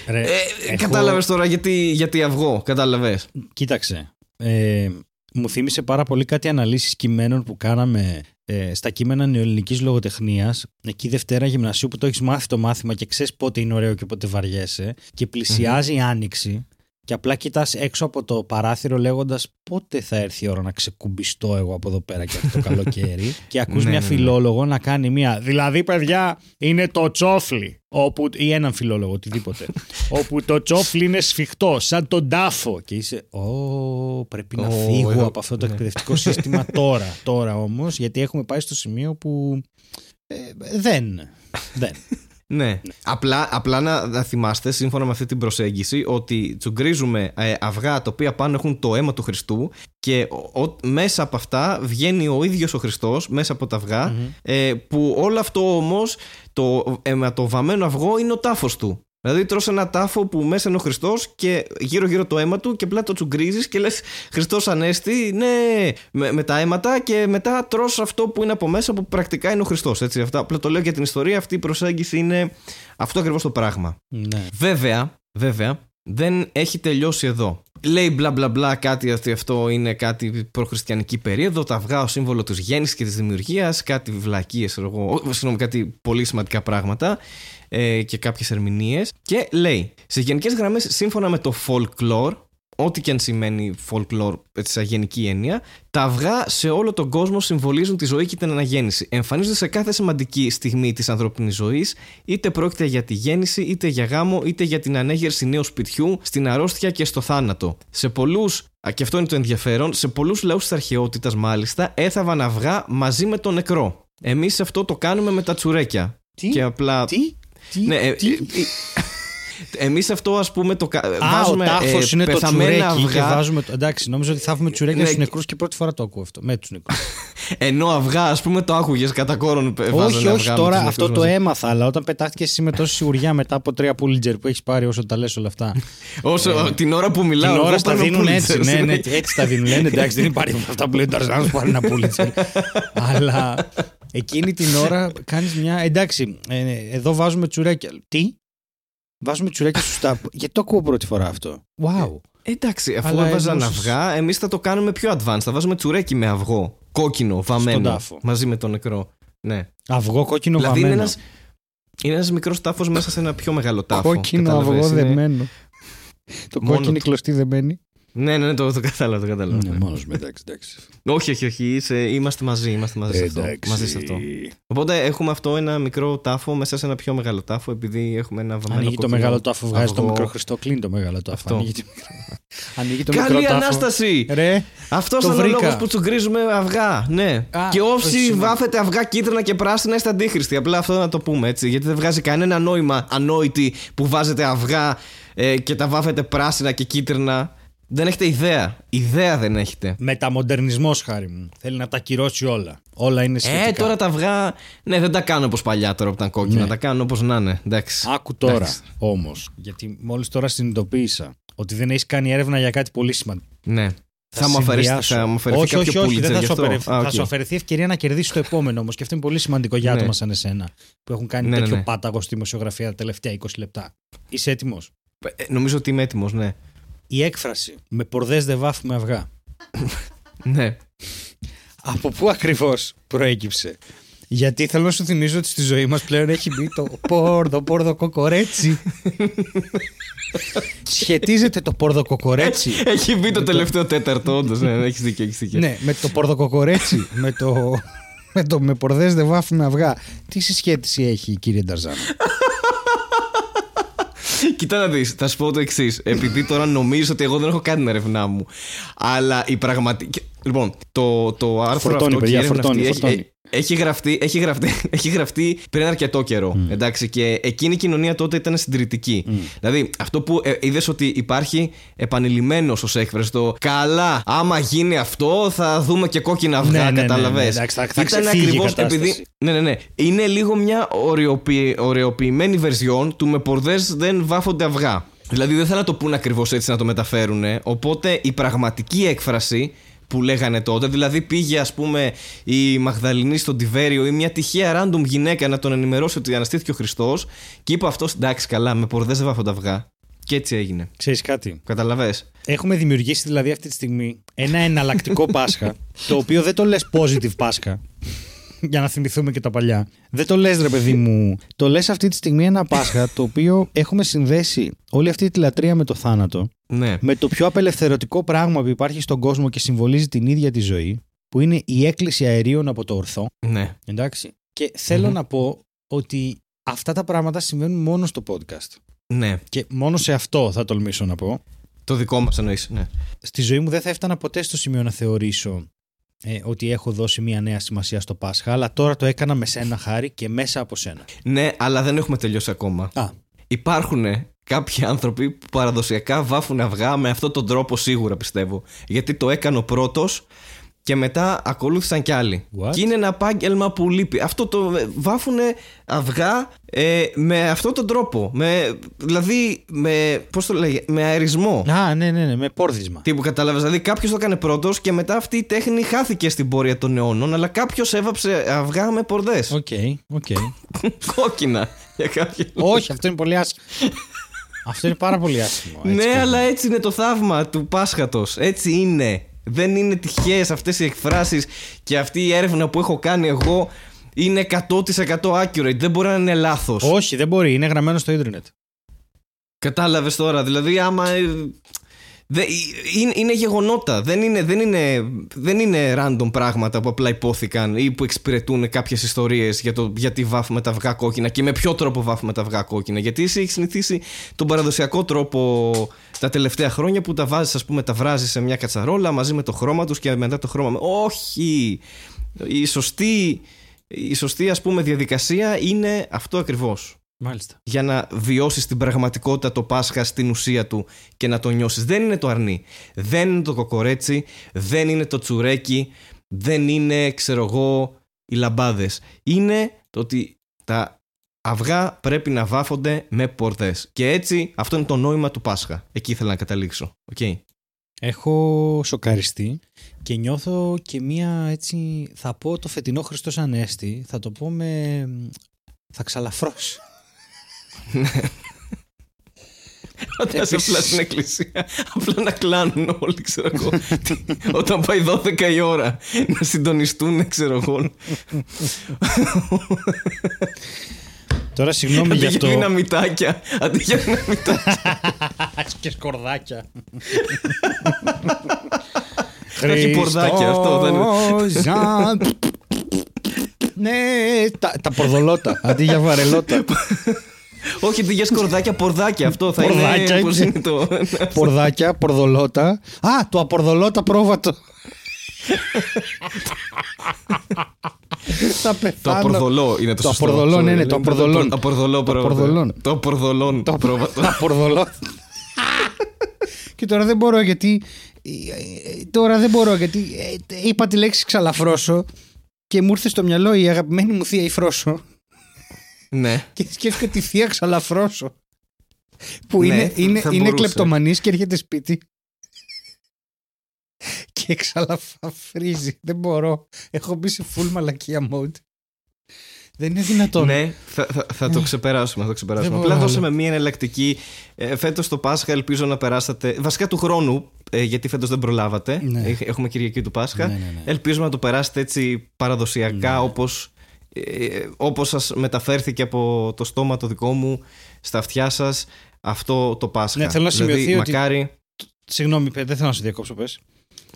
Ρε, Ε, έχω- Κατάλαβες τώρα γιατί, γιατί αυγό. Κατάλαβες. Κοίταξε ε, Μου θύμισε πάρα πολύ κάτι αναλύσεις κειμένων που κάναμε ε, στα κείμενα νεοελληνικής λογοτεχνίας. Εκεί Δευτέρα Γυμνασίου που το έχεις μάθει το μάθημα και ξέρεις πότε είναι ωραίο και πότε βαριέσαι και πλησιάζει η Άνοιξη και απλά κοιτάς έξω από το παράθυρο λέγοντας πότε θα έρθει η ώρα να ξεκουμπιστώ εγώ από εδώ πέρα και αυτό το καλοκαίρι και ακούς Ναι, μια ναι, ναι. φιλόλογο να κάνει μια δηλαδή παιδιά είναι το τσόφλι όπου, ή έναν φιλόλογο οτιδήποτε όπου το τσόφλι είναι σφιχτό σαν τον τάφο και είσαι Ω, πρέπει να Ω, φύγω εδώ- από αυτό το ναι. εκπαιδευτικό σύστημα τώρα τώρα όμως γιατί έχουμε πάει στο σημείο που ε, δεν δεν Ναι. Απλά, απλά να, να θυμάστε, σύμφωνα με αυτή την προσέγγιση, ότι τσουγκρίζουμε ε, αυγά τα οποία πάνω έχουν το αίμα του Χριστού και ο- ο- μέσα από αυτά βγαίνει ο ίδιος ο Χριστός, μέσα από τα αυγα ε, που όλο αυτό όμως, το αιματοβαμμένο αυγό είναι ο τάφος του. Δηλαδή τρως ένα τάφο που μέσα είναι ο Χριστός και γύρω γύρω το αίμα του και απλά το τσουγκρίζεις και λες Χριστός Ανέστη, ναι, με, με τα αίματα και μετά τρως αυτό που είναι από μέσα που πρακτικά είναι ο Χριστός. Έτσι, αυτά. Απλά το λέω για την ιστορία, αυτή η προσέγγιση είναι αυτό ακριβώς το πράγμα. ναι. Βέβαια, βέβαια, δεν έχει τελειώσει εδώ. Λέει μπλα μπλα μπλα κάτι ότι αυτό είναι κάτι προχριστιανική περίοδο, τα αυγά ο σύμβολο της γέννησης και της δημιουργίας, κάτι βλακίες, εγώ, ό, συγγνώμη, κάτι πολύ σημαντικά πράγματα ε, και κάποιες ερμηνείες. Και λέει, σε γενικές γραμμές, σύμφωνα με το folklore, ό,τι και αν σημαίνει folklore, έτσι σαν γενική έννοια, τα αυγά σε όλο τον κόσμο συμβολίζουν τη ζωή και την αναγέννηση. Εμφανίζονται σε κάθε σημαντική στιγμή της ανθρώπινης ζωής, είτε πρόκειται για τη γέννηση, είτε για γάμο, είτε για την ανέγερση νέου σπιτιού, στην αρρώστια και στο θάνατο. Σε πολλούς, και αυτό είναι το ενδιαφέρον, σε πολλούς λαούς της αρχαιότητας μάλιστα έθαβαν αυγά μαζί με τον νεκρό. Εμείς αυτό το κάνουμε με τα τσουρέκια. Τι; Και απλά. τι; Τι, Ναι, ε, τι; ε, ε, εμείς αυτό ας πούμε το κα- Α, βάζουμε ο τάφο ε, είναι το πεθαμένα τσουρέκι και αυγά βάζουμε. το- Εντάξει, νόμιζα ότι θα έχουμε τσουρέκια Ναι, στου και- νεκρούς και πρώτη φορά το ακούω αυτό. Με τους νεκρούς. Ενώ αυγά, ας πούμε, το άκουγες κατά κόρον. ε, βάζανε όχι, αυγά όχι με τώρα τους αυτό νεκρούς το μαζί. έμαθα, αλλά όταν πετάχτηκε εσύ με τόση σιγουριά μετά από τρία πούλιτζερ που έχεις πάρει όσο τα λες όλα αυτά. Όσο την ώρα που μιλάω, Ε, Την εγώ ώρα στα παίρνω δίνουν έτσι. Pulitzer, Ναι, ναι, συνέχεια. έτσι τα δίνουν. Λένε εντάξει, δεν υπάρχει αυτά που λένε Ταρζάνο πάρει ένα πούλιτζερ. Αλλά εκείνη την ώρα κάνεις μια. Εντάξει, ε, εδώ βάζουμε τσουρέκια. Τι; Βάζουμε τσουρέκια στου τάπου. Γιατί το ακούω πρώτη φορά αυτό. Wow. Εντάξει, αφού Αλλά έβαζαν εννοούσες- αυγά, εμείς θα το κάνουμε πιο advanced. Θα βάζουμε τσουρέκι με αυγό. Κόκκινο, βαμμένο. τάφο. Μαζί με το νεκρό. Ναι. Αυγό κόκκινο δηλαδή είναι βαμμένο. ένα είναι ένας μικρός τάφος μέσα σε ένα πιο μεγάλο τάφο. Κόκκινο Κατάλαβες, αυγό είναι- δεμένο. Το Μόνο κόκκινη του. κλωστή δεμένη. Ναι, ναι, ναι, το, το κατάλαβα. Το κατάλαβα. Ναι, μόνος με εντάξει, εντάξει. όχι, όχι, όχι. Είσαι, είμαστε μαζί. Είμαστε μαζί σε αυτό. Μαζί σε αυτό. Οπότε έχουμε αυτό ένα μικρό τάφο μέσα σε ένα πιο μεγάλο τάφο, επειδή έχουμε ένα βαμμένο. Ανοίγει το κόκκινο μεγάλο τάφο, βγάζει το αυγό. μικρό Χριστό, κλείνει το μεγάλο τάφο. Αυτό. Ανοίγει το μικρό, ανοίγει το Καλή μικρό τάφο. ανάσταση! Ρε, Αυτός Το ήταν ο βρήκα. λόγος που τσουγκρίζουμε αυγά. Ναι. Α, και όσοι όχι, βάφετε αυγά κίτρινα και πράσινα είστε αντίχρηστοι. Απλά αυτό να το πούμε έτσι. Γιατί δεν βγάζει κανένα νόημα ανόητη που βάζετε αυγά ε, και τα βάφετε πράσινα και κίτρινα. Δεν έχετε ιδέα. Ιδέα δεν έχετε. μεταμοντερνισμός χάρη μου. Θέλει να τα ακυρώσει όλα. Όλα είναι σχετικά. Ε, τώρα τα αυγά. Ναι, δεν τα κάνω όπως παλιά τώρα που ήταν κόκκινα. Ναι. Τα κάνω όπως να είναι. Εντάξει. Άκου τώρα Εντάξει. όμως. Γιατί μόλις τώρα συνειδητοποίησα ότι δεν έχεις κάνει έρευνα για κάτι πολύ σημαντικό. Ναι. Θα, μου αφαιρέσει, συνδυάσω. θα μου αφαιρεθεί όχι, κάποιο όχι, όχι, Pulitzer δεν θα γι' σου, αυτό. αφαιρεθεί, Α, θα οκ. σου αφαιρεθεί ευκαιρία να κερδίσει το επόμενο όμως. Και αυτό είναι πολύ σημαντικό για Ναι. άτομα σαν εσένα που έχουν κάνει Ναι, ναι, τέτοιο ναι. πάταγο στη δημοσιογραφία τα τελευταία 20 λεπτά. Είσαι έτοιμος; Ε, Νομίζω ότι είμαι έτοιμος, ναι. Η έκφραση με πορδές δεν βάφουμε αυγά. ναι. Από πού ακριβώς προέκυψε; Γιατί θέλω να σου θυμίζω ότι στη ζωή μας πλέον έχει μπει το πόρδο, πόρδο κοκορέτσι. Σχετίζεται το πόρδο κοκορέτσι. Έχει μπει το τελευταίο τέταρτο, όντως. Ναι, ναι, έχεις δίκιο. Έχεις δίκιο. ναι, με το πόρδο κοκορέτσι. με το. Με το με πορδές δεν βάφουμε αυγά. Τι συσχέτιση έχει κύριε Νταρζάνο; Κοίτα να δεις, θα σου πω το εξής. Επειδή τώρα νομίζω ότι εγώ δεν έχω κάνει την έρευνά μου. Αλλά η πραγματική. Λοιπόν, το, το άρθρο Φορτώνει, αυτό παιδιά, και η έρευνα φορτώνει, αυτή φορτώνει. έχει, έχει, γραφτεί, έχει, γραφτεί, έχει γραφτεί πριν αρκετό καιρό. Εντάξει, και εκείνη η κοινωνία τότε ήταν συντηρητική. Δηλαδή, αυτό που ε, είδες ότι υπάρχει επανειλημμένος ως έκφραση το Καλά, άμα γίνει αυτό, θα δούμε και κόκκινα αυγά. Ναι, ναι, ναι, καταλαβες. ναι, εντάξει, θα- θα Ήταν ξεφύγει η ακριβώς κατάσταση. επειδή. Ναι, ναι, ναι. Είναι λίγο μια ωρεοποιη- ωρεοποιημένη βερζιόν του με πορδές δεν βάφονται αυγά. Δηλαδή δεν θέλω να το πούνε ακριβώς έτσι να το μεταφέρουν. Οπότε η πραγματική έκφραση που λέγανε τότε, δηλαδή πήγε ας πούμε η Μαγδαληνή στον Τιβέριο ή μια τυχαία random γυναίκα να τον ενημερώσει ότι αναστήθηκε ο Χριστός και είπε αυτός εντάξει καλά, με πορδέ δεν βάφονται αυγά. Και έτσι έγινε. Ξέρεις κάτι; Καταλαβες; Έχουμε δημιουργήσει δηλαδή αυτή τη στιγμή ένα εναλλακτικό Πάσχα, το οποίο δεν το λες positive Πάσχα, για να θυμηθούμε και τα παλιά. Δεν το λες ρε παιδί μου, το λες αυτή τη στιγμή ένα Πάσχα το οποίο έχουμε συνδέσει όλη αυτή τη λατρεία με το θάνατο, Ναι. με το πιο απελευθερωτικό πράγμα που υπάρχει στον κόσμο και συμβολίζει την ίδια τη ζωή, που είναι η έκκληση αερίων από το ορθό. Ναι. Εντάξει. Και θελω Μμμ. να πω ότι αυτά τα πράγματα συμβαίνουν μόνο στο podcast. Ναι. Και μόνο σε αυτό θα τολμήσω να πω. Το δικό μας εννοείς. Ναι. στη ζωή μου δεν θα έφτανα ποτέ στο σημείο να θεωρήσω ε, ότι έχω δώσει μια νέα σημασία στο Πάσχα, αλλά τώρα το έκανα με σένα χάρη και μέσα από σένα. ναι, αλλά δεν έχουμε τελειώσει ακόμα. Α, Υπάρχουν κάποιοι άνθρωποι που παραδοσιακά βάφουν αυγά με αυτόν τον τρόπο σίγουρα πιστεύω. Γιατί το έκανε ο πρώτος και μετά ακολούθησαν κι άλλοι. What? Και είναι ένα επάγγελμα που λείπει. Αυτό το ε, βάφουνε αυγά ε, με αυτόν τον τρόπο. Με, δηλαδή με, πώς το λέγε, με αερισμό. Α, ναι, ναι, ναι, με πόρδισμα. Τι που κατάλαβες, δηλαδή κάποιος το έκανε πρώτος και μετά αυτή η τέχνη χάθηκε στην πορεία των αιώνων, αλλά κάποιος έβαψε αυγά με πορδές. OK, OK. Κόκκινα για κάποιον. Όχι, αυτό είναι πολύ άσχημο. αυτό είναι πάρα πολύ άσχημο. έτσι Ναι, κι αλλά αλλιώς. έτσι είναι το θαύμα του Πάσχατος. Έτσι είναι. Δεν είναι τυχαίες αυτές οι εκφράσεις και αυτή η έρευνα που έχω κάνει εγώ είναι 100% accurate. Δεν μπορεί να είναι λάθος. Όχι, δεν μπορεί, είναι γραμμένο στο ίντερνετ. Κατάλαβες τώρα. Δηλαδή άμα... ε, δε- ε, είναι, είναι γεγονότα. Δεν είναι, δεν, είναι, δεν είναι random πράγματα που απλά υπόθηκαν ή που εξυπηρετούν κάποιες ιστορίες για το γιατί βάφουμε τα αυγά κόκκινα και με ποιο τρόπο βάφουμε τα αυγά κόκκινα. Γιατί εσύ έχεις συνηθίσει τον παραδοσιακό τρόπο τα τελευταία χρόνια που τα βάζεις, ας πούμε, τα βράζεις σε μια κατσαρόλα μαζί με το χρώμα τους και μετά το χρώμα. με- Όχι! Η σωστή, η σωστή ας πούμε διαδικασία είναι αυτό ακριβώς Μάλιστα. για να βιώσεις την πραγματικότητα το Πάσχα στην ουσία του και να το νιώσεις. Δεν είναι το αρνί, δεν είναι το κοκορέτσι, δεν είναι το τσουρέκι, δεν είναι, ξέρω εγώ, οι λαμπάδες. Είναι το ότι τα αυγά πρέπει να βάφονται με πορδές. Και έτσι αυτό είναι το νόημα του Πάσχα. Εκεί ήθελα να καταλήξω. Οκ. Έχω σοκαριστεί και νιώθω και μία έτσι. Θα πω το φετινό Χριστός Ανέστη, θα το πω με. Θα ξαλαφρώσει. Φαντάζεσαι απλά στην εκκλησία. Απλά να κλάνουν όλοι, ξέρω εγώ. Τι- Όταν πάει 12 η ώρα. Να συντονιστούν, ξέρω εγώ. Τώρα συγγνώμη γι' Αντί για αυτό. δυναμητάκια. Αντί για δυναμητάκια. και σκορδάκια. έχει πορδάκια, αυτό δεν είναι. Χριστόζα. Ναι, τα, τα πορδολότα. Αντί για βαρελότα. Όχι, αντί για σκορδάκια, πορδάκια. Αυτό θα Πορδάκια είναι. Πώ είναι. είναι το. Πορδάκια, πορδολότα. Α, το απορδολότα πρόβατο. Θα Το πεθάνω. απορδολό είναι το Το σωστό. απορδολόν, Sorry, ναι, ναι, λέμε το απορδολόν. Το απορδολό πρόβατο. απορδολόν. Το απορδολόν Το πρόβατο. απορδολότα. Και τώρα δεν μπορώ γιατί. ε, Τώρα δεν μπορώ γιατί ε, είπα τη λέξη ξαλαφρώσω και μου ήρθε στο μυαλό η αγαπημένη μου θεία η Φρόσο Ναι. και σκέφτηκα τη θεία ξαλαφρώσω που Ναι, είναι, είναι, θα είναι μπορούσε. κλεπτομανής και έρχεται σπίτι και ξαλαφρίζει. Δεν μπορώ. Έχω μπει σε full μαλακία mode. Δεν είναι δυνατόν. Ναι, θα, θα, θα το ξεπεράσουμε. Θα το ξεπεράσουμε. Δεν Απλά μπορώ δώσαμε μία εναλλακτική. Ε, φέτος το Πάσχα ελπίζω να περάσατε. Βασικά του χρόνου, ε, γιατί φέτος δεν προλάβατε. Ναι. Έχ- Έχουμε Κυριακή του Πάσχα. Ναι, ναι, ναι. Ελπίζουμε να το περάσετε έτσι παραδοσιακά Ναι. όπως, ε, όπως σας μεταφέρθηκε από το στόμα το δικό μου στα αυτιά σας αυτό το Πάσχα. Ναι, θέλω να δηλαδή, σημειωθεί ότι- μακάρι, Συγγνώμη, παι- δεν θέλω να σου διακόψω, πες.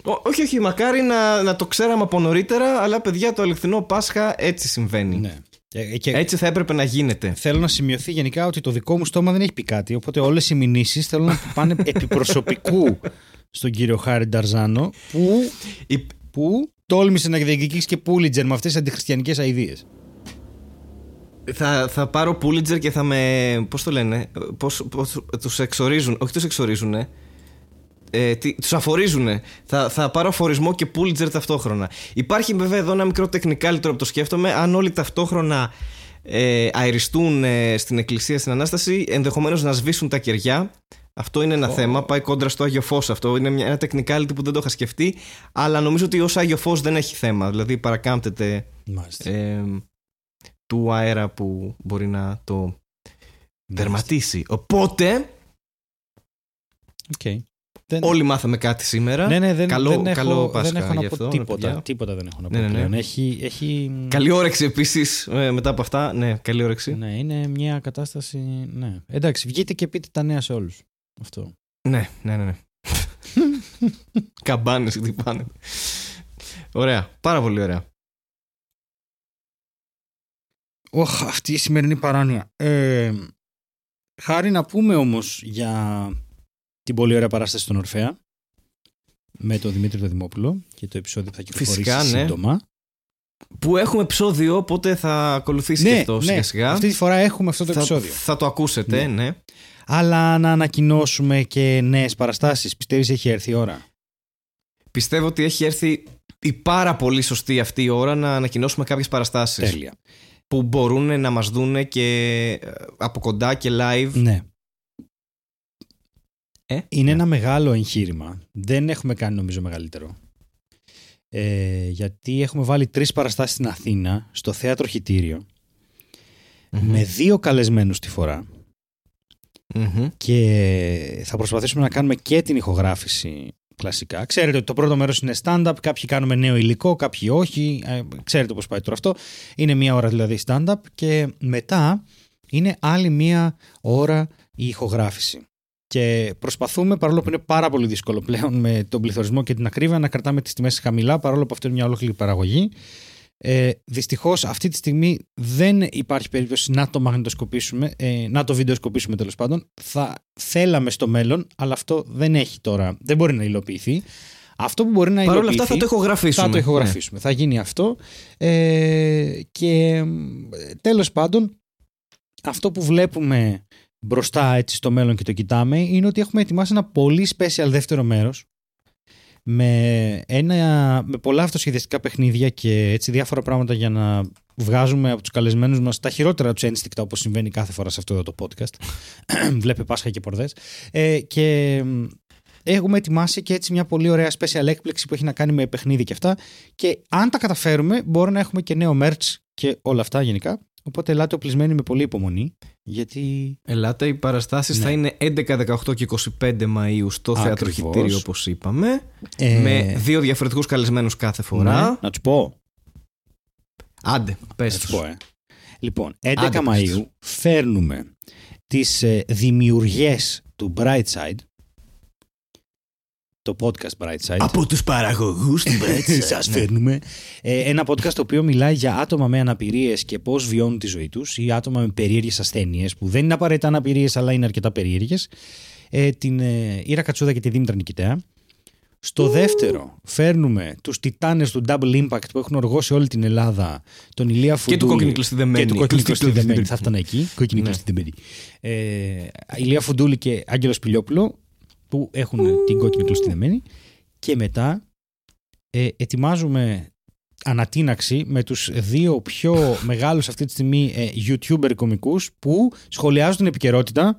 Ό, όχι, όχι, μακάρι να, να το ξέραμε από νωρίτερα, αλλά παιδιά το αληθινό Πάσχα έτσι συμβαίνει. Ναι. Ε, Και Έτσι θα έπρεπε να γίνεται. θέλω να σημειωθεί γενικά ότι το δικό μου στόμα δεν έχει πει κάτι. Οπότε όλες οι μηνύσεις θέλω να πάνε επί προσωπικού στον κύριο Χάρη Νταρζάνο, που, Η- που τόλμησε να διεκδικήσει και Πούλιτζερ με αυτές τις αντιχριστιανικές αειδίε. Θα, θα πάρω Pulitzer και θα με. Πώς το λένε, πώς, πώς τους εξορίζουν. Όχι, τους εξορίζουν. Ε, τι, τους αφορίζουν. Θα, θα πάρω αφορισμό και Pulitzer ταυτόχρονα. Υπάρχει βέβαια εδώ ένα μικρό τεχνικά τώρα που το σκέφτομαι. Αν όλοι ταυτόχρονα ε, αεριστούν ε, στην εκκλησία στην Ανάσταση, ενδεχομένως να σβήσουν τα κεριά. Αυτό είναι ένα θέμα. Πάει κόντρα στο Άγιο Φως αυτό. Είναι μια, ένα technicality που δεν το είχα σκεφτεί. Αλλά νομίζω ότι ως Άγιο Φως δεν έχει θέμα. Δηλαδή παρακάμπτεται Μάλιστα. ε, του αέρα που μπορεί να το τερματίσει. Οπότε, Οκ. Δεν... όλοι μάθαμε κάτι σήμερα. Ναι, ναι, δεν, Καλό- δεν, έχω, καλό Πάσχα δεν έχω να γι' πω αυτό, τίποτα. παιδιά. Τίποτα δεν έχω να πω Ναι, ναι, ναι. πλέον. Έχει, έχει... Καλή όρεξη επίσης μετά από αυτά. Ναι, καλή όρεξη. Ναι, είναι μια κατάσταση. Ναι. Εντάξει, βγείτε και πείτε τα νέα σε όλους. Αυτό. Ναι, ναι, ναι. ναι. Καμπάνες χτυπάνε. Ωραία. Πάρα πολύ ωραία. Ωχ, αυτή η σημερινή παράνοια. Ε, χάρη να πούμε όμως για την πολύ ωραία παράσταση στον Ορφέα με τον Δημήτρη τον Δημόπουλο και το επεισόδιο που θα κυκλοφορήσει Φυσικά, ναι. σύντομα. Που έχουμε επεισόδιο, οπότε θα ακολουθήσει και αυτό σιγά σιγά. Ναι, αυτή τη φορά έχουμε αυτό το θα, επεισόδιο. θα το ακούσετε, ναι. Αλλά να ανακοινώσουμε και νέες παραστάσεις. Πιστεύεις έχει έρθει η ώρα; Πιστεύω ότι έχει έρθει η πάρα πολύ σωστή αυτή η ώρα να ανακοινώσουμε κάποιες παραστάσεις. Τέλεια. που μπορούν να μας δούνε και ε, από κοντά και live. Ναι. Ε, Είναι ναι. ένα μεγάλο εγχείρημα. Δεν έχουμε κάνει νομίζω μεγαλύτερο. Ε, γιατί έχουμε βάλει τρεις παραστάσεις στην Αθήνα, στο Θέατρο Χιτήριο, Μμμ. με δύο καλεσμένους τη φορά. Μμμ. Και θα προσπαθήσουμε να κάνουμε και την ηχογράφηση κλασικά. Ξέρετε ότι το πρώτο μέρος είναι stand-up, κάποιοι κάνουμε νέο υλικό, κάποιοι όχι. Ε, ξέρετε πώς πάει τώρα αυτό. Είναι μία ώρα δηλαδή stand-up και μετά είναι άλλη μία ώρα η ηχογράφηση. Και προσπαθούμε, παρόλο που είναι πάρα πολύ δύσκολο πλέον με τον πληθωρισμό και την ακρίβεια, να κρατάμε τις τιμές χαμηλά, παρόλο που αυτό είναι μια ολόκληρη παραγωγή. Ε, Δυστυχώς αυτή τη στιγμή δεν υπάρχει περίπτωση να το μαγνητοσκοπήσουμε, ε, να το βιντεοσκοπήσουμε τέλος πάντων. Θα θέλαμε στο μέλλον, αλλά αυτό δεν έχει τώρα, δεν μπορεί να υλοποιηθεί. Αυτό που μπορεί να Παρ' όλα υλοποιηθεί. αυτά θα το ηχογραφήσουμε. Θα το ηχογραφήσουμε. Θα γίνει αυτό. Ε, και μ, τέλος πάντων, αυτό που βλέπουμε μπροστά έτσι στο μέλλον και το κοιτάμε είναι ότι έχουμε ετοιμάσει ένα πολύ special δεύτερο μέρος με, ένα, με πολλά αυτοσχεδιαστικά παιχνίδια και έτσι διάφορα πράγματα για να βγάζουμε από τους καλεσμένους μας τα χειρότερα τους ένστικτα όπως συμβαίνει κάθε φορά σε αυτό εδώ το podcast. Βλέπε Πάσχα και Πορδές. Ε, και μ, έχουμε ετοιμάσει και έτσι μια πολύ ωραία special έκπληξη που έχει να κάνει με παιχνίδι και αυτά και αν τα καταφέρουμε μπορούμε να έχουμε και νέο merch και όλα αυτά γενικά Οπότε ελάτε οπλισμένοι με πολύ υπομονή. Γιατί. Ελάτε, οι παραστάσεις Ναι. θα είναι 11, 18 και 25 Μαου στο Ακριβώς. θεατροχητήριο, όπως είπαμε. Ε, Με δύο διαφορετικούς καλεσμένους κάθε φορά. ναι, να τους πω. Άντε, πες Να τους τους. πω, ε. Λοιπόν, 11 Άντε, πες τους. Μαΐου φέρνουμε τις ε, δημιουργίες του Brightside το podcast Brightside Από τους παραγωγούς του σας φέρνουμε. Ε, ένα podcast το οποίο μιλάει για άτομα με αναπηρίες και πώς βιώνουν τη ζωή τους ή άτομα με περίεργες ασθένειες που δεν είναι απαραίτητα αναπηρίες αλλά είναι αρκετά περίεργες. Ε, την ε, Ήρα Κατσούδα και τη Δήμητρα Νικητέα. Στο δεύτερο φέρνουμε τους τιτάνες του Double Impact που έχουν οργώσει όλη την Ελλάδα τον Ηλία Φουντούλη του κόκκινη κλωστή δεμένη. και του κόκκινη κλωστή Κλωστή δεμένη. Δεμένη. θα έφτανα εκεί. Κόκκινη Ναι. κλωστή δεμένη. Ε, Ηλία Φουντούλη και Άγγελος Πιλιόπουλο που έχουν την κόκκινη κλωστή δεμένη και μετά ε, ετοιμάζουμε ανατείναξη με τους δύο πιο μεγάλους αυτή τη στιγμή ε, YouTuber κομικούς που σχολιάζουν την επικαιρότητα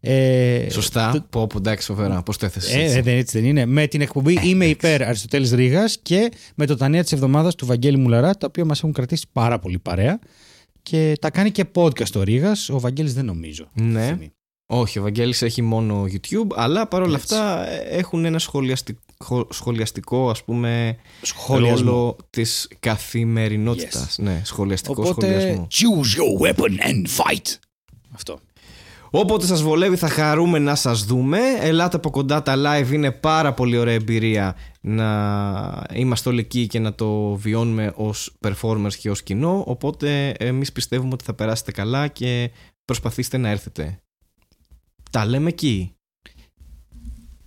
ε, Σωστά. το- Πω, πω, εντάξει, φοβερά. Πώς το έθεσες. ε, ε, δεν, έτσι δεν είναι. Με την εκπομπή Είμαι υπέρ Αριστοτέλης Ρήγας και με το τα νέα της εβδομάδας του Βαγγέλη Μουλαρά, τα οποία μας έχουν κρατήσει πάρα πολύ παρέα. Και τα κάνει και podcast ο Ρήγας, ο Βαγγέλης δεν νομίζω. αυτή τη Ναι. στιγμή. Όχι, ο Βαγγέλης έχει μόνο YouTube, αλλά παρόλα Έτσι. αυτά ε, έχουν ένα σχολιαστικό, σχολιαστικό ας πούμε, Σχολιασμό. ρόλο της καθημερινότητας. Ναι, σχολιαστικό Οπότε, σχολιασμό. choose your weapon and fight. Αυτό. Όποτε σας βολεύει θα χαρούμε να σας δούμε. Ελάτε από κοντά τα live, είναι πάρα πολύ ωραία εμπειρία να είμαστε όλοι εκεί και να το βιώνουμε ως performers και ως κοινό. Οπότε εμείς πιστεύουμε ότι θα περάσετε καλά και προσπαθήστε να έρθετε. Τα λέμε εκεί.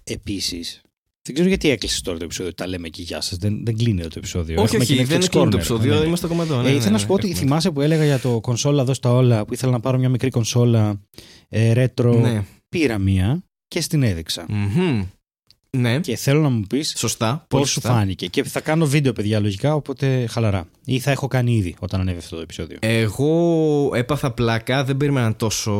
Επίσης, δεν ξέρω γιατί έκλεισε τώρα το επεισόδιο. Τα λέμε εκεί, γεια σας. Δεν, δεν κλείνει το επεισόδιο. όχι, Έχουμε όχι, και δεν Netflix είναι κλείνει το Corner. επεισόδιο, Ναι, ναι. είμαστε ακόμα εδώ. Ε, ναι, ναι, ήθελα να σου ναι, πω ότι έχουμε. θυμάσαι που έλεγα για το κονσόλα εδώ στα όλα, που ήθελα να πάρω μια μικρή κονσόλα ε, retro. Ναι. Πήρα μία και στην έδειξα. Μμμ. Ναι, Και θέλω να μου πεις σωστά. Πώς πολύ σου σωστά. φάνηκε. Και θα κάνω βίντεο, παιδιά, λογικά, οπότε χαλαρά. Ή θα έχω κάνει ήδη όταν ανέβει αυτό το επεισόδιο. Εγώ έπαθα πλάκα, δεν περίμενα τόσο,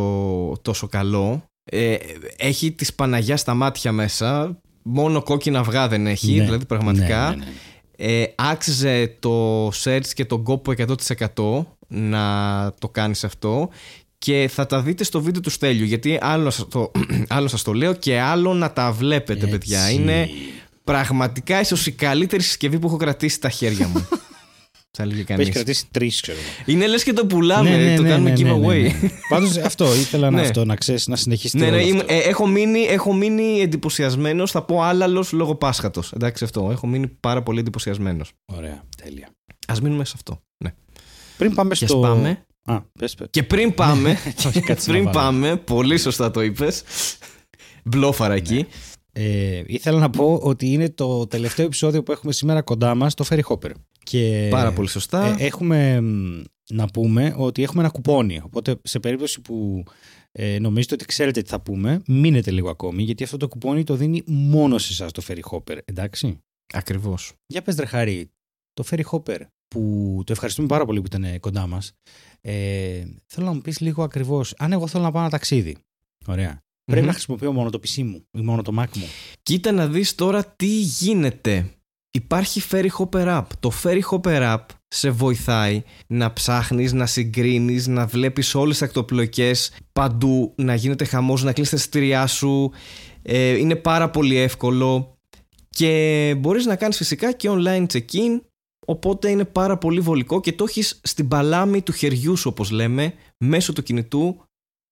τόσο καλό. Ε, έχει τη Παναγιά στα μάτια μέσα. Μόνο κόκκινα αυγά δεν έχει, Ναι. δηλαδή πραγματικά. Ναι, ναι, ναι. Ε, άξιζε το search και τον κόπο 100% να το κάνεις αυτό και θα τα δείτε στο βίντεο του Στέλιου γιατί άλλο σας το, άλλο σας το λέω και άλλο να τα βλέπετε Έτσι. παιδιά είναι πραγματικά ίσως η καλύτερη συσκευή που έχω κρατήσει στα χέρια μου θα έλεγε Που έχει κανείς κρατήσει τρεις, ξέρω εγώ. είναι λες και το πουλάμε, το κάνουμε giveaway Πάντως αυτό ήθελα να, Ναι. αυτό, να ξέρεις, να συνεχίσει Ναι, ναι, όλο είμαι- αυτό. ε, έχω, μείνει, έχω μείνει εντυπωσιασμένος. Θα πω άλλαλος λόγω Πάσχατος. Εντάξει, αυτό. Έχω μείνει πάρα πολύ εντυπωσιασμένος. Ωραία, τέλεια. Α μείνουμε σε αυτό. Ναι. Πριν πάμε Και στο. ας πάμε. Α, πες, πες. Και πριν πάμε. Όχι, κάτσε να πριν βάλω. πάμε, πολύ σωστά το είπες. Μπλόφαρα εκεί. Ε, ήθελα να πω ότι είναι το τελευταίο επεισόδιο που έχουμε σήμερα κοντά μας, το Ferry Hopper. Και Πάρα πολύ σωστά. Ε, έχουμε μ, να πούμε ότι έχουμε ένα κουπόνι. Οπότε σε περίπτωση που ε, νομίζετε ότι ξέρετε τι θα πούμε, μείνετε λίγο ακόμη, γιατί αυτό το κουπόνι το δίνει μόνο σε εσάς το Ferry Hopper. Εντάξει; Ακριβώς. Για πες ρε Χαρή, το Ferry Hopper που το ευχαριστούμε πάρα πολύ που ήταν ε, κοντά μας ε, θέλω να μου πεις λίγο ακριβώς αν εγώ θέλω να πάω ένα ταξίδι ωραία πρέπει να χρησιμοποιώ μόνο το PC μου ή μόνο το Mac μου Κοίτα να δεις τώρα τι γίνεται. Υπάρχει Ferry Hopper App. Το Ferry Hopper App σε βοηθάει να ψάχνεις, να συγκρίνεις, να βλέπεις όλες τις ακτοπλοϊκές παντού, να γίνεται χαμός, να κλείσεις τα εισιτήριά σου. Ε, είναι πάρα πολύ εύκολο και μπορείς να κάνεις φυσικά και online check-in οπότε είναι πάρα πολύ βολικό και το έχεις στην παλάμη του χεριού σου όπως λέμε μέσω του κινητού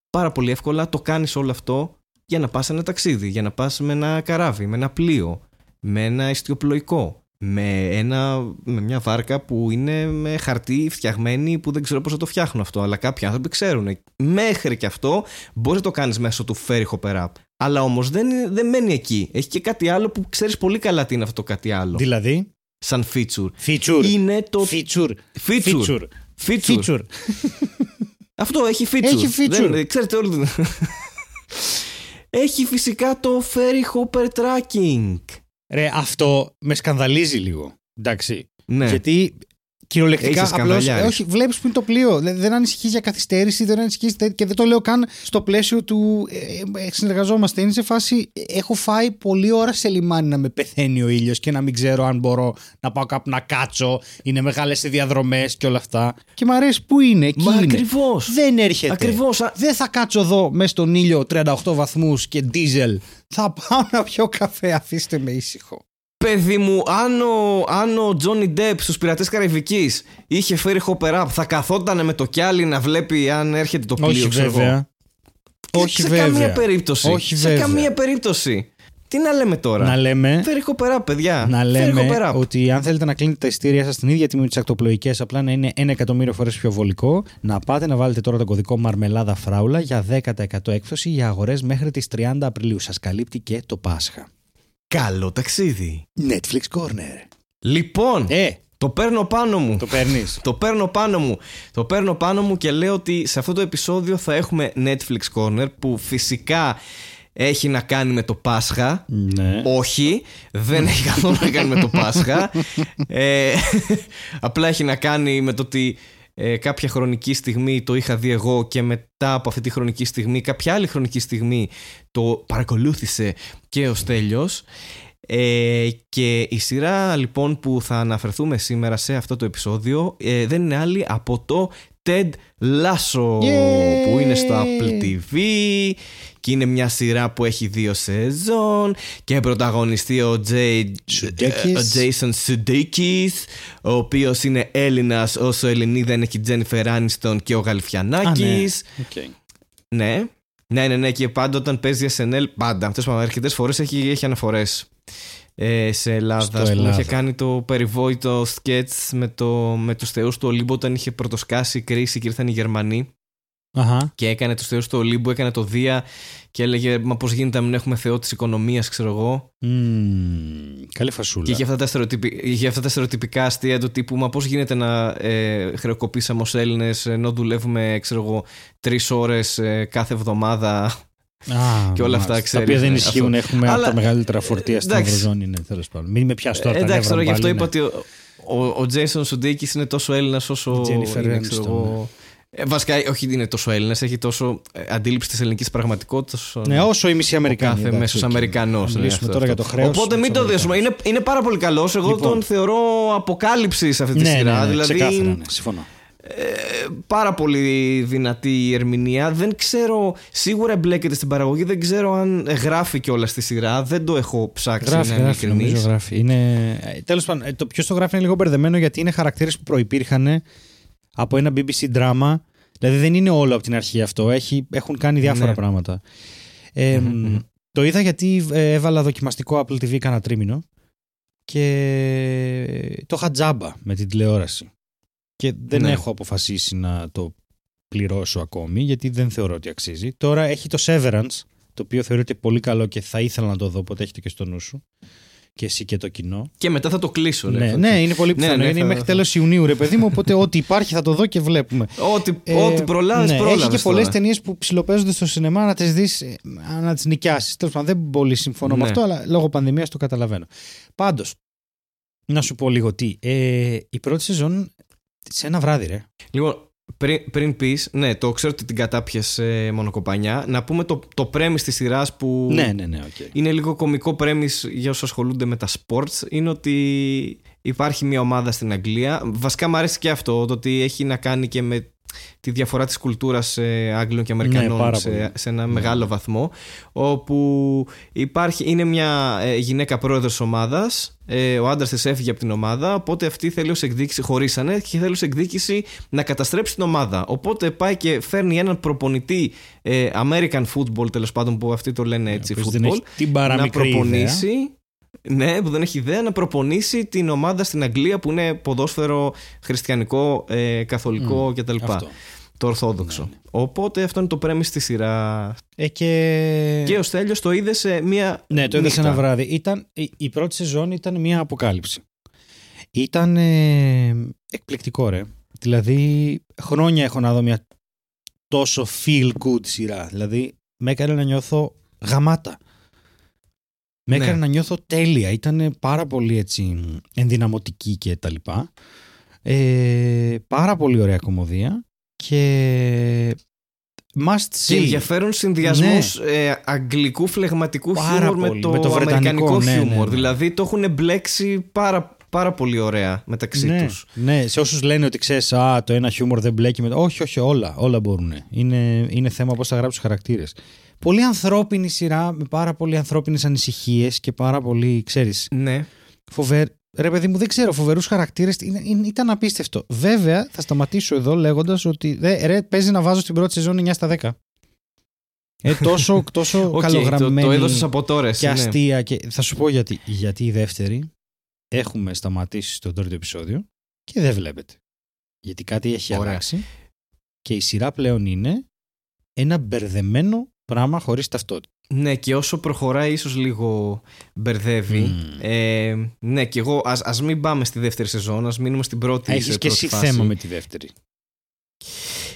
πάρα πολύ εύκολα το κάνεις όλο αυτό για να πας ένα ταξίδι, για να πας με ένα καράβι, με ένα πλοίο, με ένα ιστιοπλοϊκό, με, ένα, με μια βάρκα που είναι με χαρτί φτιαγμένη που δεν ξέρω πώς θα το φτιάχνουν αυτό, αλλά κάποιοι άνθρωποι ξέρουν. Μέχρι και αυτό μπορείς να το κάνεις μέσω του Ferry Hopper App. Αλλά όμως δεν, είναι- δεν μένει εκεί. Έχει και κάτι άλλο που ξέρεις πολύ καλά τι είναι αυτό το κάτι άλλο. δηλαδή; Σαν feature. feature Είναι το feature feature. feature Feature. feature Αυτό έχει feature. Έχει feature. Δεν- ξέρετε όλοι. έχει φυσικά το Ferry Hopper Tracking. Ρε αυτό με σκανδαλίζει λίγο εντάξει Ναι. γιατί Κυριολεκτικά Είσαι απλώς. σκανδαλιάρης. Όχι, βλέπεις που είναι το πλοίο. Δεν, δεν ανησυχείς για καθυστέρηση, δεν ανησυχείς τε- και δεν το λέω καν στο πλαίσιο του ε, ε, συνεργαζόμαστε. Είναι σε φάση. ε, Έχω φάει πολλή ώρα σε λιμάνι να με πεθαίνει ο ήλιος και να μην ξέρω αν μπορώ να πάω κάπου να κάτσω. Είναι μεγάλες οι διαδρομές και όλα αυτά. Και μ' αρέσει που είναι. Εκεί Μα είναι. ακριβώς. Δεν έρχεται. Ακριβώς, α- Δεν θα κάτσω εδώ μέσα στον ήλιο 38 βαθμούς και ντίζελ. Θα πάω να πιω καφέ. Αφήστε με ήσυχο. Παιδί μου, αν ο, αν ο Τζόνι Ντεπ στους πειρατές Καραϊβικής είχε φέρει hopper up, θα καθόταν με το κιάλι να βλέπει αν έρχεται το πλοίο, Όχι ξέρω εγώ. βέβαια. Όχι σε βέβαια. καμία περίπτωση. Όχι σε βέβαια. καμία περίπτωση. Τι να λέμε τώρα; Να λέμε Φέρει hopper up, παιδιά. να Φέρει λέμε hopper up. ότι αν θέλετε να κλείνετε τα ειστήρια σας στην ίδια τιμή με τις ακτοπλοϊκές, απλά να είναι ένα εκατομμύριο φορές πιο βολικό, να πάτε να βάλετε τώρα τον κωδικό Μαρμελάδα Φράουλα για 10% έκπτωση για αγορές μέχρι τις 30 Απριλίου. Σας καλύπτει και το Πάσχα. Καλό ταξίδι. Netflix Corner. Λοιπόν, Ε, το παίρνω πάνω μου. το παίρνεις. Το παίρνω πάνω μου. Το παίρνω πάνω μου και λέω ότι σε αυτό το επεισόδιο θα έχουμε Netflix Corner που φυσικά έχει να κάνει με το Πάσχα. ναι. Όχι, δεν έχει καθόλου να κάνει με το Πάσχα. Ε, απλά έχει να κάνει με το ότι ε, κάποια χρονική στιγμή το είχα δει εγώ και μετά από αυτή τη χρονική στιγμή, κάποια άλλη χρονική στιγμή το παρακολούθησε και ο Στέλιος. Ε, και η σειρά λοιπόν που θα αναφερθούμε σήμερα σε αυτό το επεισόδιο ε, δεν είναι άλλη από το Ted Lasso Yay! που είναι στο Apple TV και είναι μια σειρά που έχει δύο σεζόν και πρωταγωνιστεί ο, Jay, Sudeikis. ο Jason Sudeikis ο οποίος είναι Έλληνας όσο Ελληνίδα είναι και η Jennifer Aniston και ο Γαλιφιανάκης Okay. ναι. Ναι, ναι, ναι. Και πάντα όταν παίζει SNL, πάντα. Αυτές που αρκετέ φορές έχει, έχει αναφορές ε, σε Ελλάδα. Στο Ας πούμε, Ελλάδα. είχε κάνει το περιβόητο σκέτς με, το, με τους θεούς του Ολύμπου όταν είχε πρωτοσκάσει η κρίση και ήρθαν οι Γερμανοί. Αχα. Και έκανε τους θεούς του Ολύμπου, έκανε το Δία και έλεγε Μα πώς γίνεται να μην έχουμε θεό της οικονομίας, ξέρω εγώ. Μμμ, καλή φασούλα. Και είχε αυτά, τα στερεοτυπη- είχε αυτά τα στερεοτυπικά αστεία του τύπου Μα πώς γίνεται να ε, χρεοκοπήσαμε ως Έλληνες ενώ δουλεύουμε, ξέρω εγώ, τρεις ώρες κάθε εβδομάδα Α, και όλα αυτά, μάλιστα. Τα ξέρεις, οποία δεν ναι, ισχύουν. αυτό. Έχουμε από Αλλά, τα μεγαλύτερα φορτία στην εντάξει. Ευρωζώνη. Ναι, τέλος πάντων. Μην με πιάσεις τώρα. Ε, τα εντάξει, νεύρα τώρα γι' αυτό πάλι, είπα ναι. ότι ο, ο, ο Jason Sudeikis είναι τόσο Έλληνας όσο. Η Jennifer είναι, Aniston, ξέρω εγώ, ε, βασικά, όχι είναι τόσο Έλληνας, έχει τόσο ε, αντίληψη της ελληνικής πραγματικότητας. όσο Ναι, όσο η μισή ο Αμερικάνη. κάθε εντάξει, μέσος οκ. Αμερικανός. Να μιλήσουμε τώρα για το χρέος. Οπότε μην το δέσουμε. Είναι, είναι πάρα πολύ καλός. Εγώ Λοιπόν. τον θεωρώ αποκάλυψη σε αυτή τη ναι, σειρά. Ναι, ναι, δηλαδή, ξεκάθαρα, ναι, συμφωνώ. Ε, πάρα πολύ δυνατή η ερμηνεία. Δεν ξέρω, σίγουρα εμπλέκεται στην παραγωγή. Δεν ξέρω αν γράφει κιόλας στη σειρά. Δεν το έχω ψάξει Γράφει, να είμαι γράφει, ειλικρινής. νομίζω γράφει. Είναι... Τέλος πάντων, ε, το ποιος το γράφει είναι λίγο μπερδεμένο γιατί είναι χαρακτήρες που προπήρχαν από ένα BBC δράμα. Δηλαδή δεν είναι όλο από την αρχή αυτό. Έχει, έχουν κάνει διάφορα Ναι. πράγματα. Ε, Μμμ. Το είδα γιατί ε, έβαλα δοκιμαστικό Apple TV κάνα τρίμηνο και το είχα τζάμπα με την τηλεόραση. Και δεν Ναι. έχω αποφασίσει να το πληρώσω ακόμη γιατί δεν θεωρώ ότι αξίζει. Τώρα έχει το Severance, το οποίο θεωρείται πολύ καλό και θα ήθελα να το δω, οπότε έχετε και στο νου σου. Και εσύ και το κοινό. Και μετά θα το κλείσω. ρε. Ναι, Θα- ναι, είναι πολύ Ναι, πιθανό. ναι, είναι θα- μέχρι θα- τέλος Ιουνίου, ρε παιδί μου. Οπότε ό,τι υπάρχει θα το δω και βλέπουμε. Ό,τι, Ε, ό,τι προλάβεις, ναι, πρόλαβες. Έχει και πολλές ταινίες που ψιλοπαίζονται στο σινεμά να τις δεις, να τις νοικιάσεις. Τέλος πάντων, δεν πολύ συμφωνώ με Ναι. αυτό, αλλά λόγω πανδημίας το καταλαβαίνω. Πάντως, να σου πω λίγο τι. Ε, η πρώτη σεζόν σε ένα βράδυ, ρε. Λοιπόν, πριν, πριν πεις, ναι, το ξέρω ότι την κατάπιες μονοκοπανιά. Να πούμε το, το premise της σειράς που Ναι, ναι, ναι, οκ. είναι λίγο κομικό premise για όσους ασχολούνται με τα sports. Είναι ότι υπάρχει μια ομάδα στην Αγγλία. Βασικά μου αρέσει και αυτό, το ότι έχει να κάνει και με τη διαφορά της κουλτούρας ε, Άγγλων και Αμερικανών Ναι, πάρα πολύ. σε, σε ένα μεγάλο βαθμό όπου υπάρχει, είναι μια ε, γυναίκα πρόεδρος ομάδας ε, ο άντρας της έφυγε από την ομάδα οπότε αυτή θέλει ως εκδίκηση, χωρίσανε και θέλει ως εκδίκηση να καταστρέψει την ομάδα. Οπότε πάει και φέρνει έναν προπονητή ε, American football τέλος πάντων που αυτοί το λένε έτσι οποίος δεν football έχει την να παραμικρή προπονήσει ναι, που δεν έχει ιδέα να προπονήσει την ομάδα στην Αγγλία που είναι ποδόσφαιρο χριστιανικό, ε, καθολικό κτλ. Αυτό. Το ορθόδοξο. Οπότε αυτό είναι το πρέμι στη σειρά. Ε, και... Και ο Στέλιος το είδες σε μία. Ναι, το είδα σε νύχτα. ένα βράδυ. Ήταν, η, η πρώτη σεζόν ήταν μια αποκάλυψη. Ήταν ε, εκπληκτικό, ρε. Δηλαδή, χρόνια έχω να δω μια τόσο feel good σειρά. Δηλαδή, με έκανε να νιώθω γαμάτα. Με Ναι. έκανε να νιώθω τέλεια. Ήταν πάρα πολύ έτσι ενδυναμωτική και τα λοιπά. Ε, πάρα πολύ ωραία κομμωδία και must see. Και ενδιαφέρον συνδυασμός ε, αγγλικού φλεγματικού Πάρα χιούμορ με πολύ, το, με το βρετανικό, αμερικανικό ναι, ναι, χιούμορ. ναι. Δηλαδή το έχουν μπλέξει πάρα, πάρα πολύ ωραία μεταξύ ναι, τους. ναι, σε όσους λένε ότι ξέρεις, Α, το ένα χιούμορ δεν μπλέκει με το. Όχι, όχι, όλα, όλα μπορούν. Είναι, είναι θέμα πώς θα γράψεις του χαρακτήρες. Πολύ ανθρώπινη σειρά με πάρα πολύ ανθρώπινες ανησυχίες και πάρα πολύ, ξέρεις, Ναι. φοβερ... Ρε παιδί μου, δεν ξέρω, φοβερούς χαρακτήρες. Ήταν απίστευτο. Βέβαια, θα σταματήσω εδώ λέγοντας ότι δε, ρε, παίζει να βάζω στην πρώτη σεζόν 9 στα 10. Ε, τόσο τόσο Οκ, το, καλογραμμένη το έδωσες από τώρα εσύ, και ναι. αστεία. Και... Θα σου πω γιατί. Γιατί η δεύτερη έχουμε σταματήσει στο τρίτο επεισόδιο και δεν βλέπεται. Γιατί κάτι έχει Ωραία. αλλάξει και η σειρά πλέον είναι ένα μπερδεμένο πράγμα χωρίς ταυτότητα. Ναι, και όσο προχωράει ίσως λίγο μπερδεύει. Μμμ. Ε, ναι, και εγώ ας, ας μην πάμε στη δεύτερη σεζόν, ας μείνουμε στην πρώτη Έχεις σε και πρώτη εσύ φάση. θέμα με τη δεύτερη.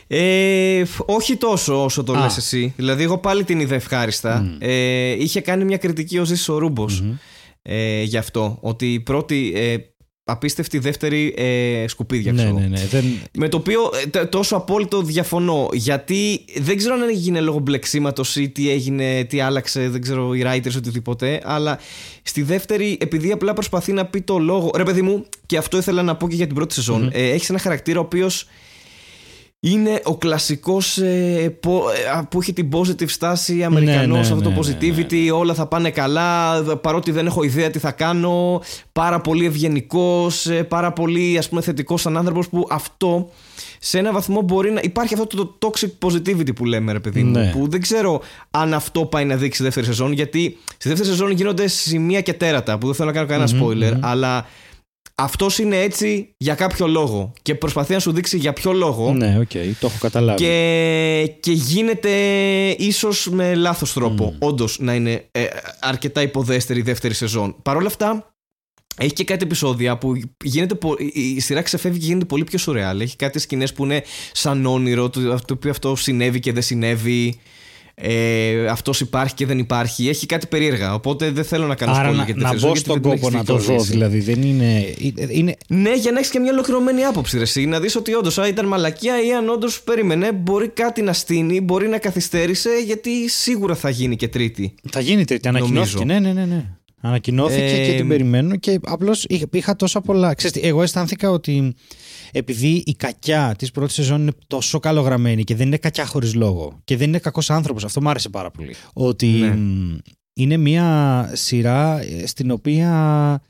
Ε, φ- όχι τόσο όσο το Α. λες εσύ. Δηλαδή, εγώ πάλι την είδα ευχάριστα. Μμ. Ε, είχε κάνει μια κριτική ο Ζήσης ο Ρούμπος Μμμ. ε, γι' αυτό. Ότι η πρώτη ε, απίστευτη, η δεύτερη ε, σκουπίδια, Ναι, ξέρω. ναι, ναι. Δεν... Με το οποίο ε, τε- τόσο απόλυτο διαφωνώ. Γιατί δεν ξέρω αν έγινε λόγω μπλεξίματος ή τι έγινε, τι άλλαξε, δεν ξέρω, οι writers οτιδήποτε. Αλλά στη δεύτερη, επειδή απλά προσπαθεί να πει το λόγο. Ρε, παιδί μου, και αυτό ήθελα να πω και για την πρώτη σεζόν. Μμμ. Ε, Έχεις ένα χαρακτήρα ο οποίος είναι ο κλασικός ε, πο- ε, που έχει την positive στάση Αμερικανός, ναι, αυτό ναι, το ναι, positivity, όλα θα πάνε καλά, παρότι δεν έχω ιδέα τι θα κάνω, πάρα πολύ ευγενικός, ε, πάρα πολύ ας πούμε θετικός σαν άνθρωπος που αυτό σε ένα βαθμό μπορεί να υπάρχει αυτό το toxic positivity που λέμε ρε παιδί μου, Ναι. που δεν ξέρω αν αυτό πάει να δείξει η δεύτερη σεζόν, γιατί στη δεύτερη σεζόν γίνονται σημεία και τέρατα, που δεν θέλω να κάνω κανένα Μμμ, spoiler, μμμ. αλλά αυτός είναι έτσι για κάποιο λόγο και προσπαθεί να σου δείξει για ποιο λόγο Ναι, οκ, το έχω καταλάβει. και, και γίνεται ίσως με λάθος τρόπο όντως να είναι ε, αρκετά υποδέστερη η δεύτερη σεζόν. Παρ' όλα αυτά έχει και κάτι επεισόδια που γίνεται, πο- η- η σειρά ξεφεύγει και γίνεται πολύ πιο σουρεάλ. Έχει κάτι σκηνές που είναι σαν όνειρο, το, το οποίο αυτό συνέβη και δεν συνέβη. Ε, αυτός υπάρχει και δεν υπάρχει. Έχει κάτι περίεργα. Οπότε δεν θέλω να κάνω Άρα spoiler να, για την να δεύτερη μπω σεζόν, στον γιατί δεν κόπο την να έχεις το δω, δει. δηλαδή δεν είναι... είναι Ναι, για να έχεις και μια ολοκληρωμένη άποψη. Ρε, εσύ, να δεις ότι όντως ήταν μαλακία ή αν όντως περίμενε, μπορεί κάτι να στείνει, μπορεί να καθυστέρησε, γιατί σίγουρα θα γίνει και τρίτη. Θα γίνει τρίτη, ανακοινώθηκε. Ναι, ναι, ναι. ναι. Ανακοινώθηκε Ε, και την περιμένω και απλώς είχα, είχα τόσα πολλά. Ξέρετε, εγώ αισθάνθηκα ότι επειδή η κακιά της πρώτης σεζόν είναι τόσο καλογραμμένη και δεν είναι κακιά χωρίς λόγο και δεν είναι κακός άνθρωπος, αυτό μου άρεσε πάρα πολύ. Ότι Ναι. μ, είναι μια σειρά ε, στην οποία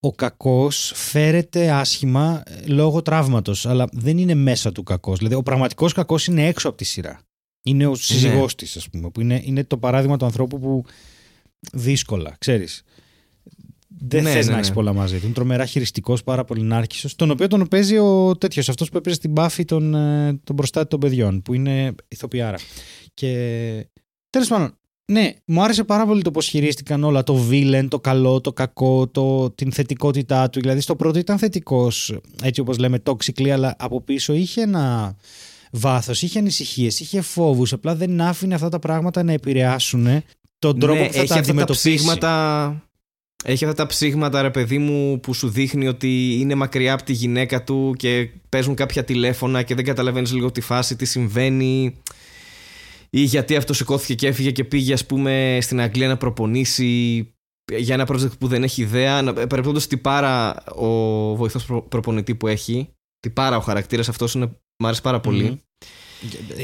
ο κακός φέρεται άσχημα ε, λόγω τραύματος αλλά δεν είναι μέσα του κακός δηλαδή ο πραγματικός κακός είναι έξω από τη σειρά είναι ο σύζυγός της ας πούμε που είναι, είναι το παράδειγμα του ανθρώπου που δύσκολα ξέρεις δεν Ναι, θες ναι, να ναι. έχει πολλά μαζί του. Είναι τρομερά χειριστικός, πάρα πολύ νάρκισο. Τον οποίο τον παίζει ο τέτοιος, αυτός που έπαιζε στην Buffy των, ε, των προστάτη των παιδιών, που είναι ηθοποιάρα. Και τέλος πάντων, ναι, μου άρεσε πάρα πολύ το πώς χειρίστηκαν όλα. Το villain, το καλό, το κακό, το, την θετικότητά του. Δηλαδή, στο πρώτο ήταν θετικός, έτσι όπως λέμε, toxically, αλλά από πίσω είχε ένα βάθος, είχε ανησυχίες, είχε φόβους. Απλά δεν άφηνε αυτά τα πράγματα να επηρεάσουν τον τρόπο ναι, που θα έχει τα αυτά τα αντιμετωπίσει. ψήγματα. Έχει αυτά τα ψήγματα, ρε παιδί μου, που σου δείχνει ότι είναι μακριά από τη γυναίκα του και παίζουν κάποια τηλέφωνα και δεν καταλαβαίνεις λίγο τη φάση, τι συμβαίνει. Ή γιατί αυτό σηκώθηκε και έφυγε και πήγε, ας πούμε, στην Αγγλία να προπονήσει για ένα project που δεν έχει ιδέα. Παρεπιπτόντω, τι πάρα ο βοηθός προ- προπονητή που έχει. Τι πάρα ο χαρακτήρας αυτός είναι. Μ' άρεσε πάρα πολύ. Μμμ.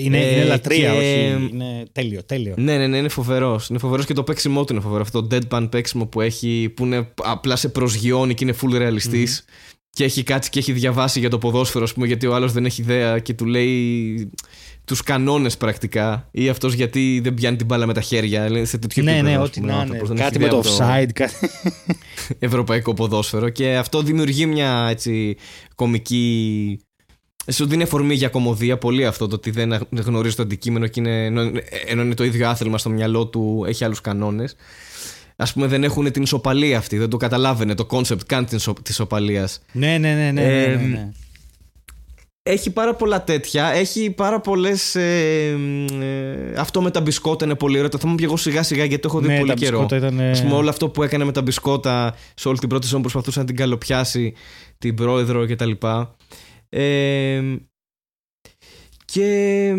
Είναι, Ε, είναι λατρεία, και- όχι. Είναι τέλειο, τέλειο. Ναι, ναι, ναι, είναι φοβερός. Είναι φοβερός και το παίξιμό του είναι φοβερό. Αυτό το deadpan παίξιμο που έχει, που είναι απλά σε προσγειώνει και είναι full ρεαλιστής. Και έχει κάτσει και έχει διαβάσει για το ποδόσφαιρο, ας πούμε, γιατί ο άλλος δεν έχει ιδέα και του λέει τους κανόνες πρακτικά. Ή αυτός γιατί δεν πιάνει την μπάλα με τα χέρια. Λέει, Σε τέτοιο Ναι, επίπεδο, ναι, ας ό,τι πούμε, ο να είναι. άνθρωπος δεν έχει Κάτι με ιδέα το από offside. κάτι- ευρωπαϊκό ποδόσφαιρο και αυτό δημιουργεί μια έτσι κομική σου δίνει αφορμή για κομμωδία πολύ αυτό το ότι δεν γνωρίζει το αντικείμενο και είναι, ενώ, ενώ είναι το ίδιο άθλημα στο μυαλό του έχει άλλους κανόνες ας πούμε δεν έχουν την ισοπαλία αυτή δεν το καταλάβαινε το concept καν της ισο- της ισοπαλίας ναι, ναι, ναι, ναι, ναι, Ε, ναι, ναι. έχει πάρα πολλά τέτοια. Έχει πάρα πολλές. Ε, ε, αυτό με τα μπισκότα είναι πολύ ωραίο. Το θυμάμαι και εγώ σιγά σιγά γιατί το έχω δει Ναι, πολύ τα καιρό. μπισκότα ήταν, ε, Ας πούμε, όλο αυτό που έκανε με τα μπισκότα σε όλη την πρώτη σεζόν προσπαθούσε να την καλοπιάσει την πρόεδρο κτλ. Ε, και.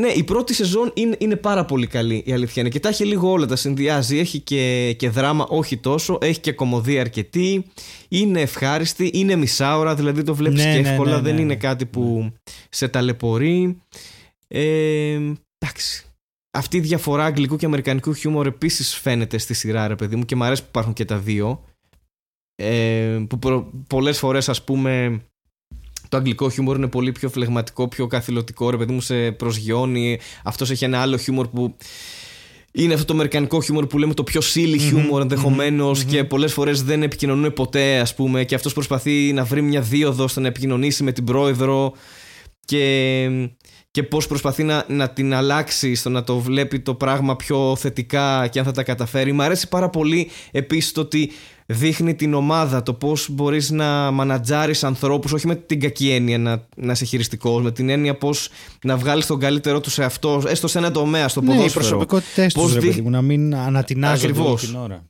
Ναι, η πρώτη σεζόν είναι, είναι πάρα πολύ καλή η αλήθεια είναι και τα έχει λίγο όλα, τα συνδυάζει. Έχει και, και δράμα, όχι τόσο, έχει και κομμωδία αρκετή. Είναι ευχάριστη, είναι μισάωρα, δηλαδή το βλέπεις Ναι, και ναι, εύκολα, ναι, δεν ναι, είναι ναι. κάτι που σε ταλαιπωρεί. Ε, εντάξει. Αυτή η διαφορά αγγλικού και αμερικανικού χιούμορ επίσης φαίνεται στη σειρά, ρε παιδί μου, και μου αρέσει που υπάρχουν και τα δύο. Ε, που προ, πολλές φορές ας πούμε το αγγλικό χιούμορ είναι πολύ πιο φλεγματικό, πιο καθηλωτικό, ρε παιδί μου σε προσγειώνει. Αυτός έχει ένα άλλο χιούμορ που είναι αυτό το αμερικανικό χιούμορ που λέμε το πιο silly χιούμορ ενδεχομένως και πολλές φορές δεν επικοινωνούν ποτέ, ας πούμε, και αυτός προσπαθεί να βρει μια δίωδο ώστε να επικοινωνήσει με την πρόεδρο και, και πώς προσπαθεί να, να την αλλάξει στο να το βλέπει το πράγμα πιο θετικά και αν θα τα καταφέρει. Μ' αρέσει πάρα πολύ επίσης το ότι δείχνει την ομάδα, το πώς μπορείς να μανατζάρεις ανθρώπους, όχι με την κακή έννοια να, να είσαι χειριστικός, με την έννοια πώς να βγάλεις τον καλύτερό τους σε αυτό, έστω σε ένα τομέα, στο Ναι, οι ποδόσφαιρο. προσωπικότητές τους, Πώς ρε δείχ- παιδί μου, να μην ανατινάζονται όλη Ακριβώς. την ώρα.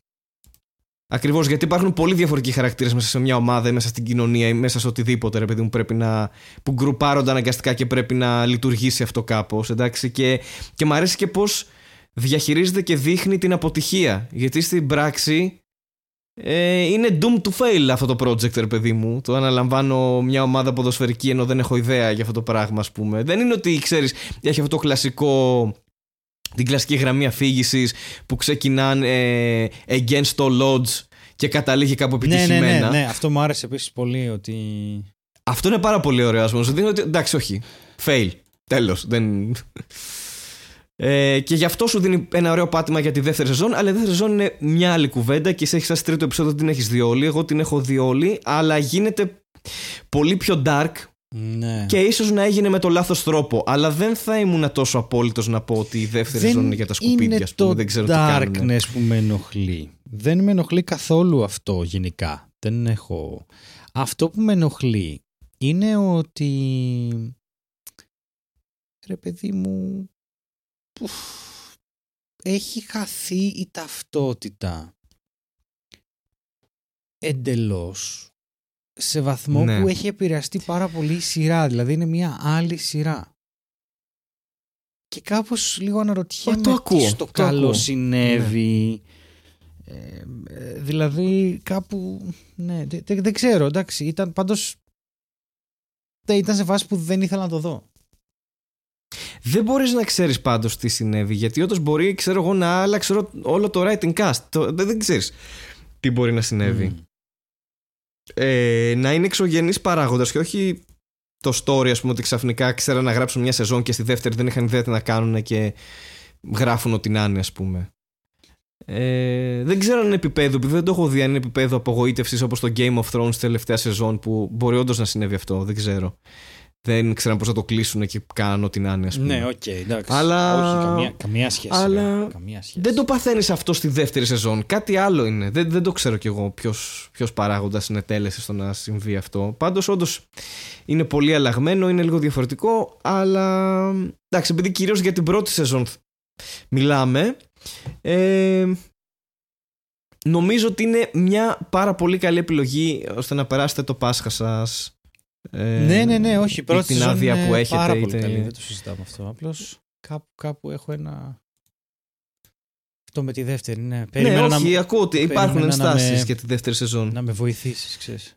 Ακριβώς, γιατί υπάρχουν πολύ διαφορετικοί χαρακτήρες μέσα σε μια ομάδα ή μέσα στην κοινωνία ή μέσα σε οτιδήποτε, ρε παιδί μου, πρέπει να. που γκρουπάρονται αναγκαστικά και πρέπει να λειτουργήσει αυτό κάπως. Εντάξει, και, και μου αρέσει και πώς διαχειρίζεται και δείχνει την αποτυχία. Γιατί στην πράξη ε, είναι doomed to fail αυτό το project, ρε παιδί μου. Το αναλαμβάνω μια ομάδα ποδοσφαιρική ενώ δεν έχω ιδέα για αυτό το πράγμα, ας πούμε. Δεν είναι ότι ξέρεις, έχει αυτό το κλασικό την κλασική γραμμή αφήγησης που ξεκινάνε ε, against all odds και καταλήγει κάπου Ναι, ναι, επιτυχημένα. ναι, ναι, αυτό μου άρεσε επίσης πολύ ότι. Αυτό είναι πάρα πολύ ωραίο, ας πούμε. Σου δίνει ότι εντάξει, όχι. Fail. Τέλος. Δεν... Ε, και γι' αυτό σου δίνει ένα ωραίο πάτημα για τη δεύτερη σεζόν. Αλλά η δεύτερη σεζόν είναι μια άλλη κουβέντα και εσύ έχεις σαν τρίτο επεισόδιο την έχεις δει όλη. Εγώ την έχω δει όλη. Αλλά γίνεται πολύ πιο dark Ναι. και ίσως να έγινε με το λάθος τρόπο. Αλλά δεν θα ήμουν τόσο απόλυτος να πω ότι η δεύτερη σεζόν είναι για τα σκουπίδια, είναι α πούμε. το Δεν ξέρω τι κάνουν. darkness που με ενοχλεί. Δεν με ενοχλεί καθόλου αυτό γενικά. Δεν έχω... Αυτό που με ενοχλεί είναι ότι... Ρε παιδί μου... ουφ, έχει χαθεί η ταυτότητα εντελώς σε βαθμό Ναι. που έχει επηρεαστεί πάρα πολύ η σειρά. Δηλαδή είναι μια άλλη σειρά. Και κάπως λίγο αναρωτιέμαι Α, το ακούω, τι στο το καλό ακούω. συνέβη. Ε, ε, δηλαδή κάπου... Ναι, δεν, δεν- δεν ξέρω, εντάξει. Ήταν πάντως... δεν Ήταν σε φάση που δεν ήθελα να το δω. Δεν μπορείς να ξέρεις πάντως τι συνέβη. Γιατί όντως μπορεί, ξέρω εγώ, να άλλαξε όλο- όλο το writing cast. Το, δεν δεν ξέρεις τι μπορεί να συνέβη. Μμ. Ε, να είναι εξωγενή παράγοντας και όχι το story, ας πούμε, ότι ξαφνικά ξέραν να γράψουν μια σεζόν και στη δεύτερη δεν είχαν ιδέα τι να κάνουν και γράφουν ό,τι να είναι, ας πούμε. Ε, δεν ξέρω αν είναι επίπεδο, επειδή δεν το έχω δει αν είναι επίπεδο απογοήτευσης όπως το Game of Thrones τελευταία σεζόν που μπορεί όντως να συνέβη αυτό. Δεν ξέρω. Δεν ξέραν πώς θα το κλείσουν και κάνουν ό,τι να είναι, ας πούμε. Ναι, οκ, εντάξει. Αλλά- Όχι, καμία, καμία σχέση. αλλά ρε, Καμία σχέση. Δεν το παθαίνεις αυτό στη δεύτερη σεζόν. Κάτι άλλο είναι. Δεν, δεν το ξέρω κι εγώ ποιος ποιος παράγοντας συνετέλεσε στο να συμβεί αυτό. Πάντως, όντως είναι πολύ αλλαγμένο, είναι λίγο διαφορετικό. Αλλά εντάξει, επειδή κυρίως για την πρώτη σεζόν μιλάμε. Ε, νομίζω ότι είναι μια πάρα πολύ καλή επιλογή ώστε να περάσετε το Πάσχα σας ε, ναι, ναι, ναι, όχι. Η ή πρώτη την σεζόν άδεια είναι που έχετε πάρα πολύ είτε- καλή, δεν το συζητάμε αυτό. Απλώς κάπου, κάπου έχω ένα... Αυτό με τη δεύτερη, ναι. Ναι, Περίμενα όχι, να, ακούω ότι υπάρχουν περίμενα να ενστάσεις με- για τη δεύτερη σεζόν. να με βοηθήσεις, ξέρεις.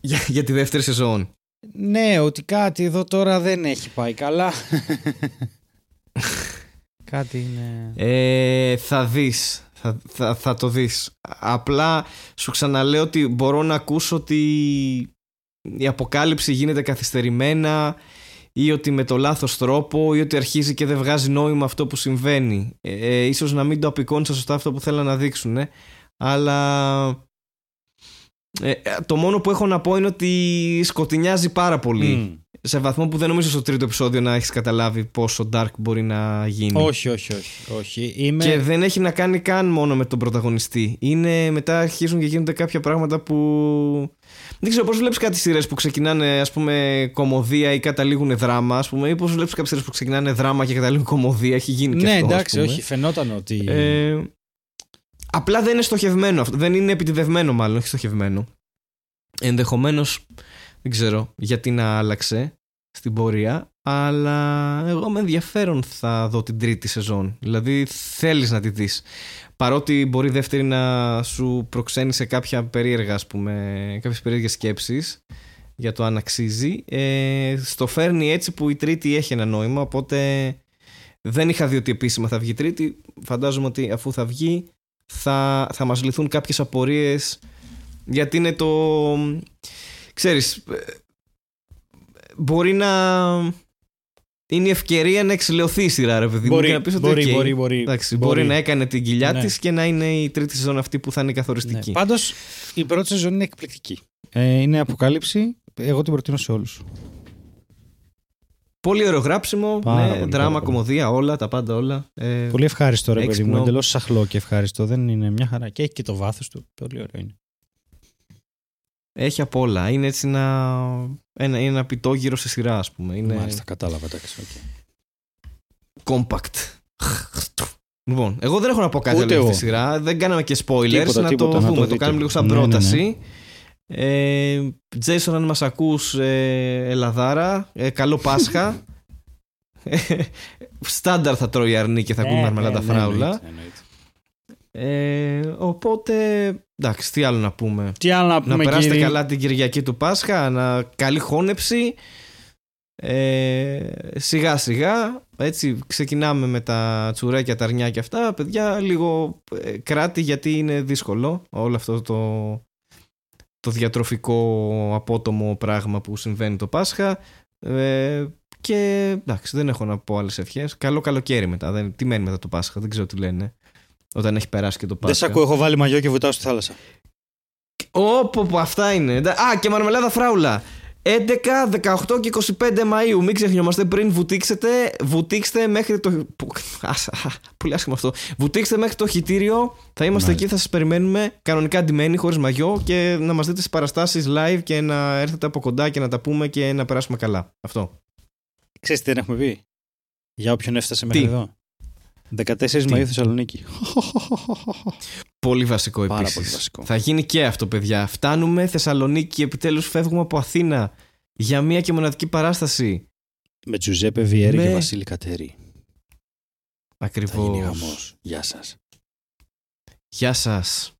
Για, για τη δεύτερη σεζόν. Ναι, ότι κάτι εδώ τώρα δεν έχει πάει καλά. κάτι είναι... Ε, θα δεις. Θα, θα, θα το δεις. Απλά σου ξαναλέω ότι μπορώ να ακούσω ότι η αποκάλυψη γίνεται καθυστερημένα ή ότι με το λάθος τρόπο ή ότι αρχίζει και δεν βγάζει νόημα αυτό που συμβαίνει. Ε, ίσως να μην το απεικόνισα σωστά αυτό που θέλουν να δείξουν. ε. Αλλά Ε, το μόνο που έχω να πω είναι ότι σκοτεινιάζει πάρα πολύ. Μμ. Σε βαθμό που δεν νομίζω στο τρίτο επεισόδιο να έχεις καταλάβει πόσο dark μπορεί να γίνει. Όχι, όχι, όχι. όχι. Είμαι... Και δεν έχει να κάνει καν μόνο με τον πρωταγωνιστή. Είναι μετά αρχίζουν και γίνονται κάποια πράγματα που. Δεν ξέρω πώς βλέπεις κάτι σειρές που ξεκινάνε, ας πούμε, κομμωδία ή καταλήγουν δράμα, ας πούμε, ή πώς βλέπεις κάποιες σειρές που ξεκινάνε δράμα και καταλήγουν κομμωδία. Έχει γίνει και ναι, αυτό. ας εντάξει, πούμε. όχι. Φαινόταν ότι. Ε, απλά δεν είναι στοχευμένο αυτό. Δεν είναι επιτιδευμένο, μάλλον, όχι στοχευμένο. Ενδεχομένως, δεν ξέρω γιατί να άλλαξε στην πορεία, αλλά εγώ με ενδιαφέρον θα δω την τρίτη σεζόν. Δηλαδή θέλεις να τη δεις. Παρότι μπορεί η δεύτερη να σου προξένει σε κάποια περίεργα, ας πούμε, κάποιες περίεργες σκέψεις για το αν αξίζει. Ε, στο φέρνει έτσι που η τρίτη έχει ένα νόημα, οπότε δεν είχα δει ότι επίσημα θα βγει η τρίτη. Φαντάζομαι ότι αφού θα βγει θα, θα μας λυθούν κάποιες απορίες γιατί είναι το... Ξέρεις, ε, μπορεί να είναι η ευκαιρία να εξιλεωθεί η σειρά, ρε παιδί μου. Μπορεί, και να πεις ότι, μπορεί, «OK, μπορεί, μπορεί, εντάξει, μπορεί. μπορεί να έκανε την κοιλιά Ναι. της και να είναι η τρίτη σεζόν αυτή που θα είναι καθοριστική. Ναι. Πάντως η πρώτη σεζόν είναι εκπληκτική. Ε, είναι αποκάλυψη. Εγώ την προτείνω σε όλους. Πολύ ωραίο γράψιμο, Πάρα ναι, πολύ, πάρα δράμα, πολύ. κωμωδία, όλα, τα πάντα όλα. Ε, Πολύ ευχάριστο ρε παιδί μου. Έξυπνο. Εντελώς σαχλό και ευχάριστο. Δεν είναι μια χαρά. Και έχει και το βάθος του. Πολύ ωραίο είναι. Έχει απ' όλα. Είναι έτσι ένα, ένα, είναι ένα πιτόγυρο σε σειρά, ας πούμε. Είναι Μάλιστα, κατάλαβα. Εντάξει, OK. compact. Λοιπόν, εγώ δεν έχω να πω κάτι Ούτε άλλο για αυτή τη εγώ. σειρά. Δεν κάναμε και spoilers. Τίποτα, να τίποτα, το να το δούμε. Το, δείτε. κάνουμε λίγο σαν Ναι, ναι, ναι. πρόταση. Ε, Jason, αν μας ακούς, ε, Ελαδάρα, ε, καλό Πάσχα. Στάνταρ θα τρώει αρνί και θα ακούμε Ναι, μαρμελάδα ναι, ναι, φράουλα. εννοείται, εννοείται. Ε, οπότε, εντάξει, τι άλλο να πούμε. Τι άλλο να Να πούμε, περάσετε κύριε; καλά την Κυριακή του Πάσχα, να καλή χώνεψη. Ε, σιγά σιγά έτσι ξεκινάμε με τα τσουρέκια, τα αρνιά και αυτά παιδιά λίγο ε, κράτη γιατί είναι δύσκολο όλο αυτό το το διατροφικό απότομο πράγμα που συμβαίνει το Πάσχα ε, και εντάξει δεν έχω να πω άλλες ευχές καλό καλοκαίρι μετά δεν, τι μένει μετά το Πάσχα δεν ξέρω τι λένε όταν έχει περάσει και το Πάσχα Δεν σε ακούω, έχω βάλει μαγιό και βουτάω στη θάλασσα. Όπο, πω, αυτά είναι. Εντά- Α, και μαρμελάδα φράουλα. 11, 18 και 25 Μαΐου. Μην ξεχνιόμαστε πριν βουτήξετε. Βουτήξτε μέχρι το. που- Ας, α, Πολύ άσχημο αυτό. Βουτήξτε μέχρι το χιτήριο. Θα είμαστε Μάλιστα. εκεί, θα σας περιμένουμε. Κανονικά ντυμένοι, χωρίς μαγιό. Και να μας δείτε στις παραστάσεις live και να έρθετε από κοντά και να τα πούμε και να περάσουμε καλά. Αυτό. Ξέρεις τι δεν έχουμε πει; Για όποιον έφτασε μέχρι Τι; εδώ. 14 Μαΐου Θεσσαλονίκη. Πολύ βασικό Πάρα επίσης. πολύ βασικό. Θα γίνει και αυτό, παιδιά. Φτάνουμε Θεσσαλονίκη. Επιτέλους φεύγουμε από Αθήνα για μία και μοναδική παράσταση. Με Τζουζέπε Βιέρη Με- και Βασίλη Κατέρη. Θα γίνει Ακριβώς. γαμός. Γεια σας. Γεια σας.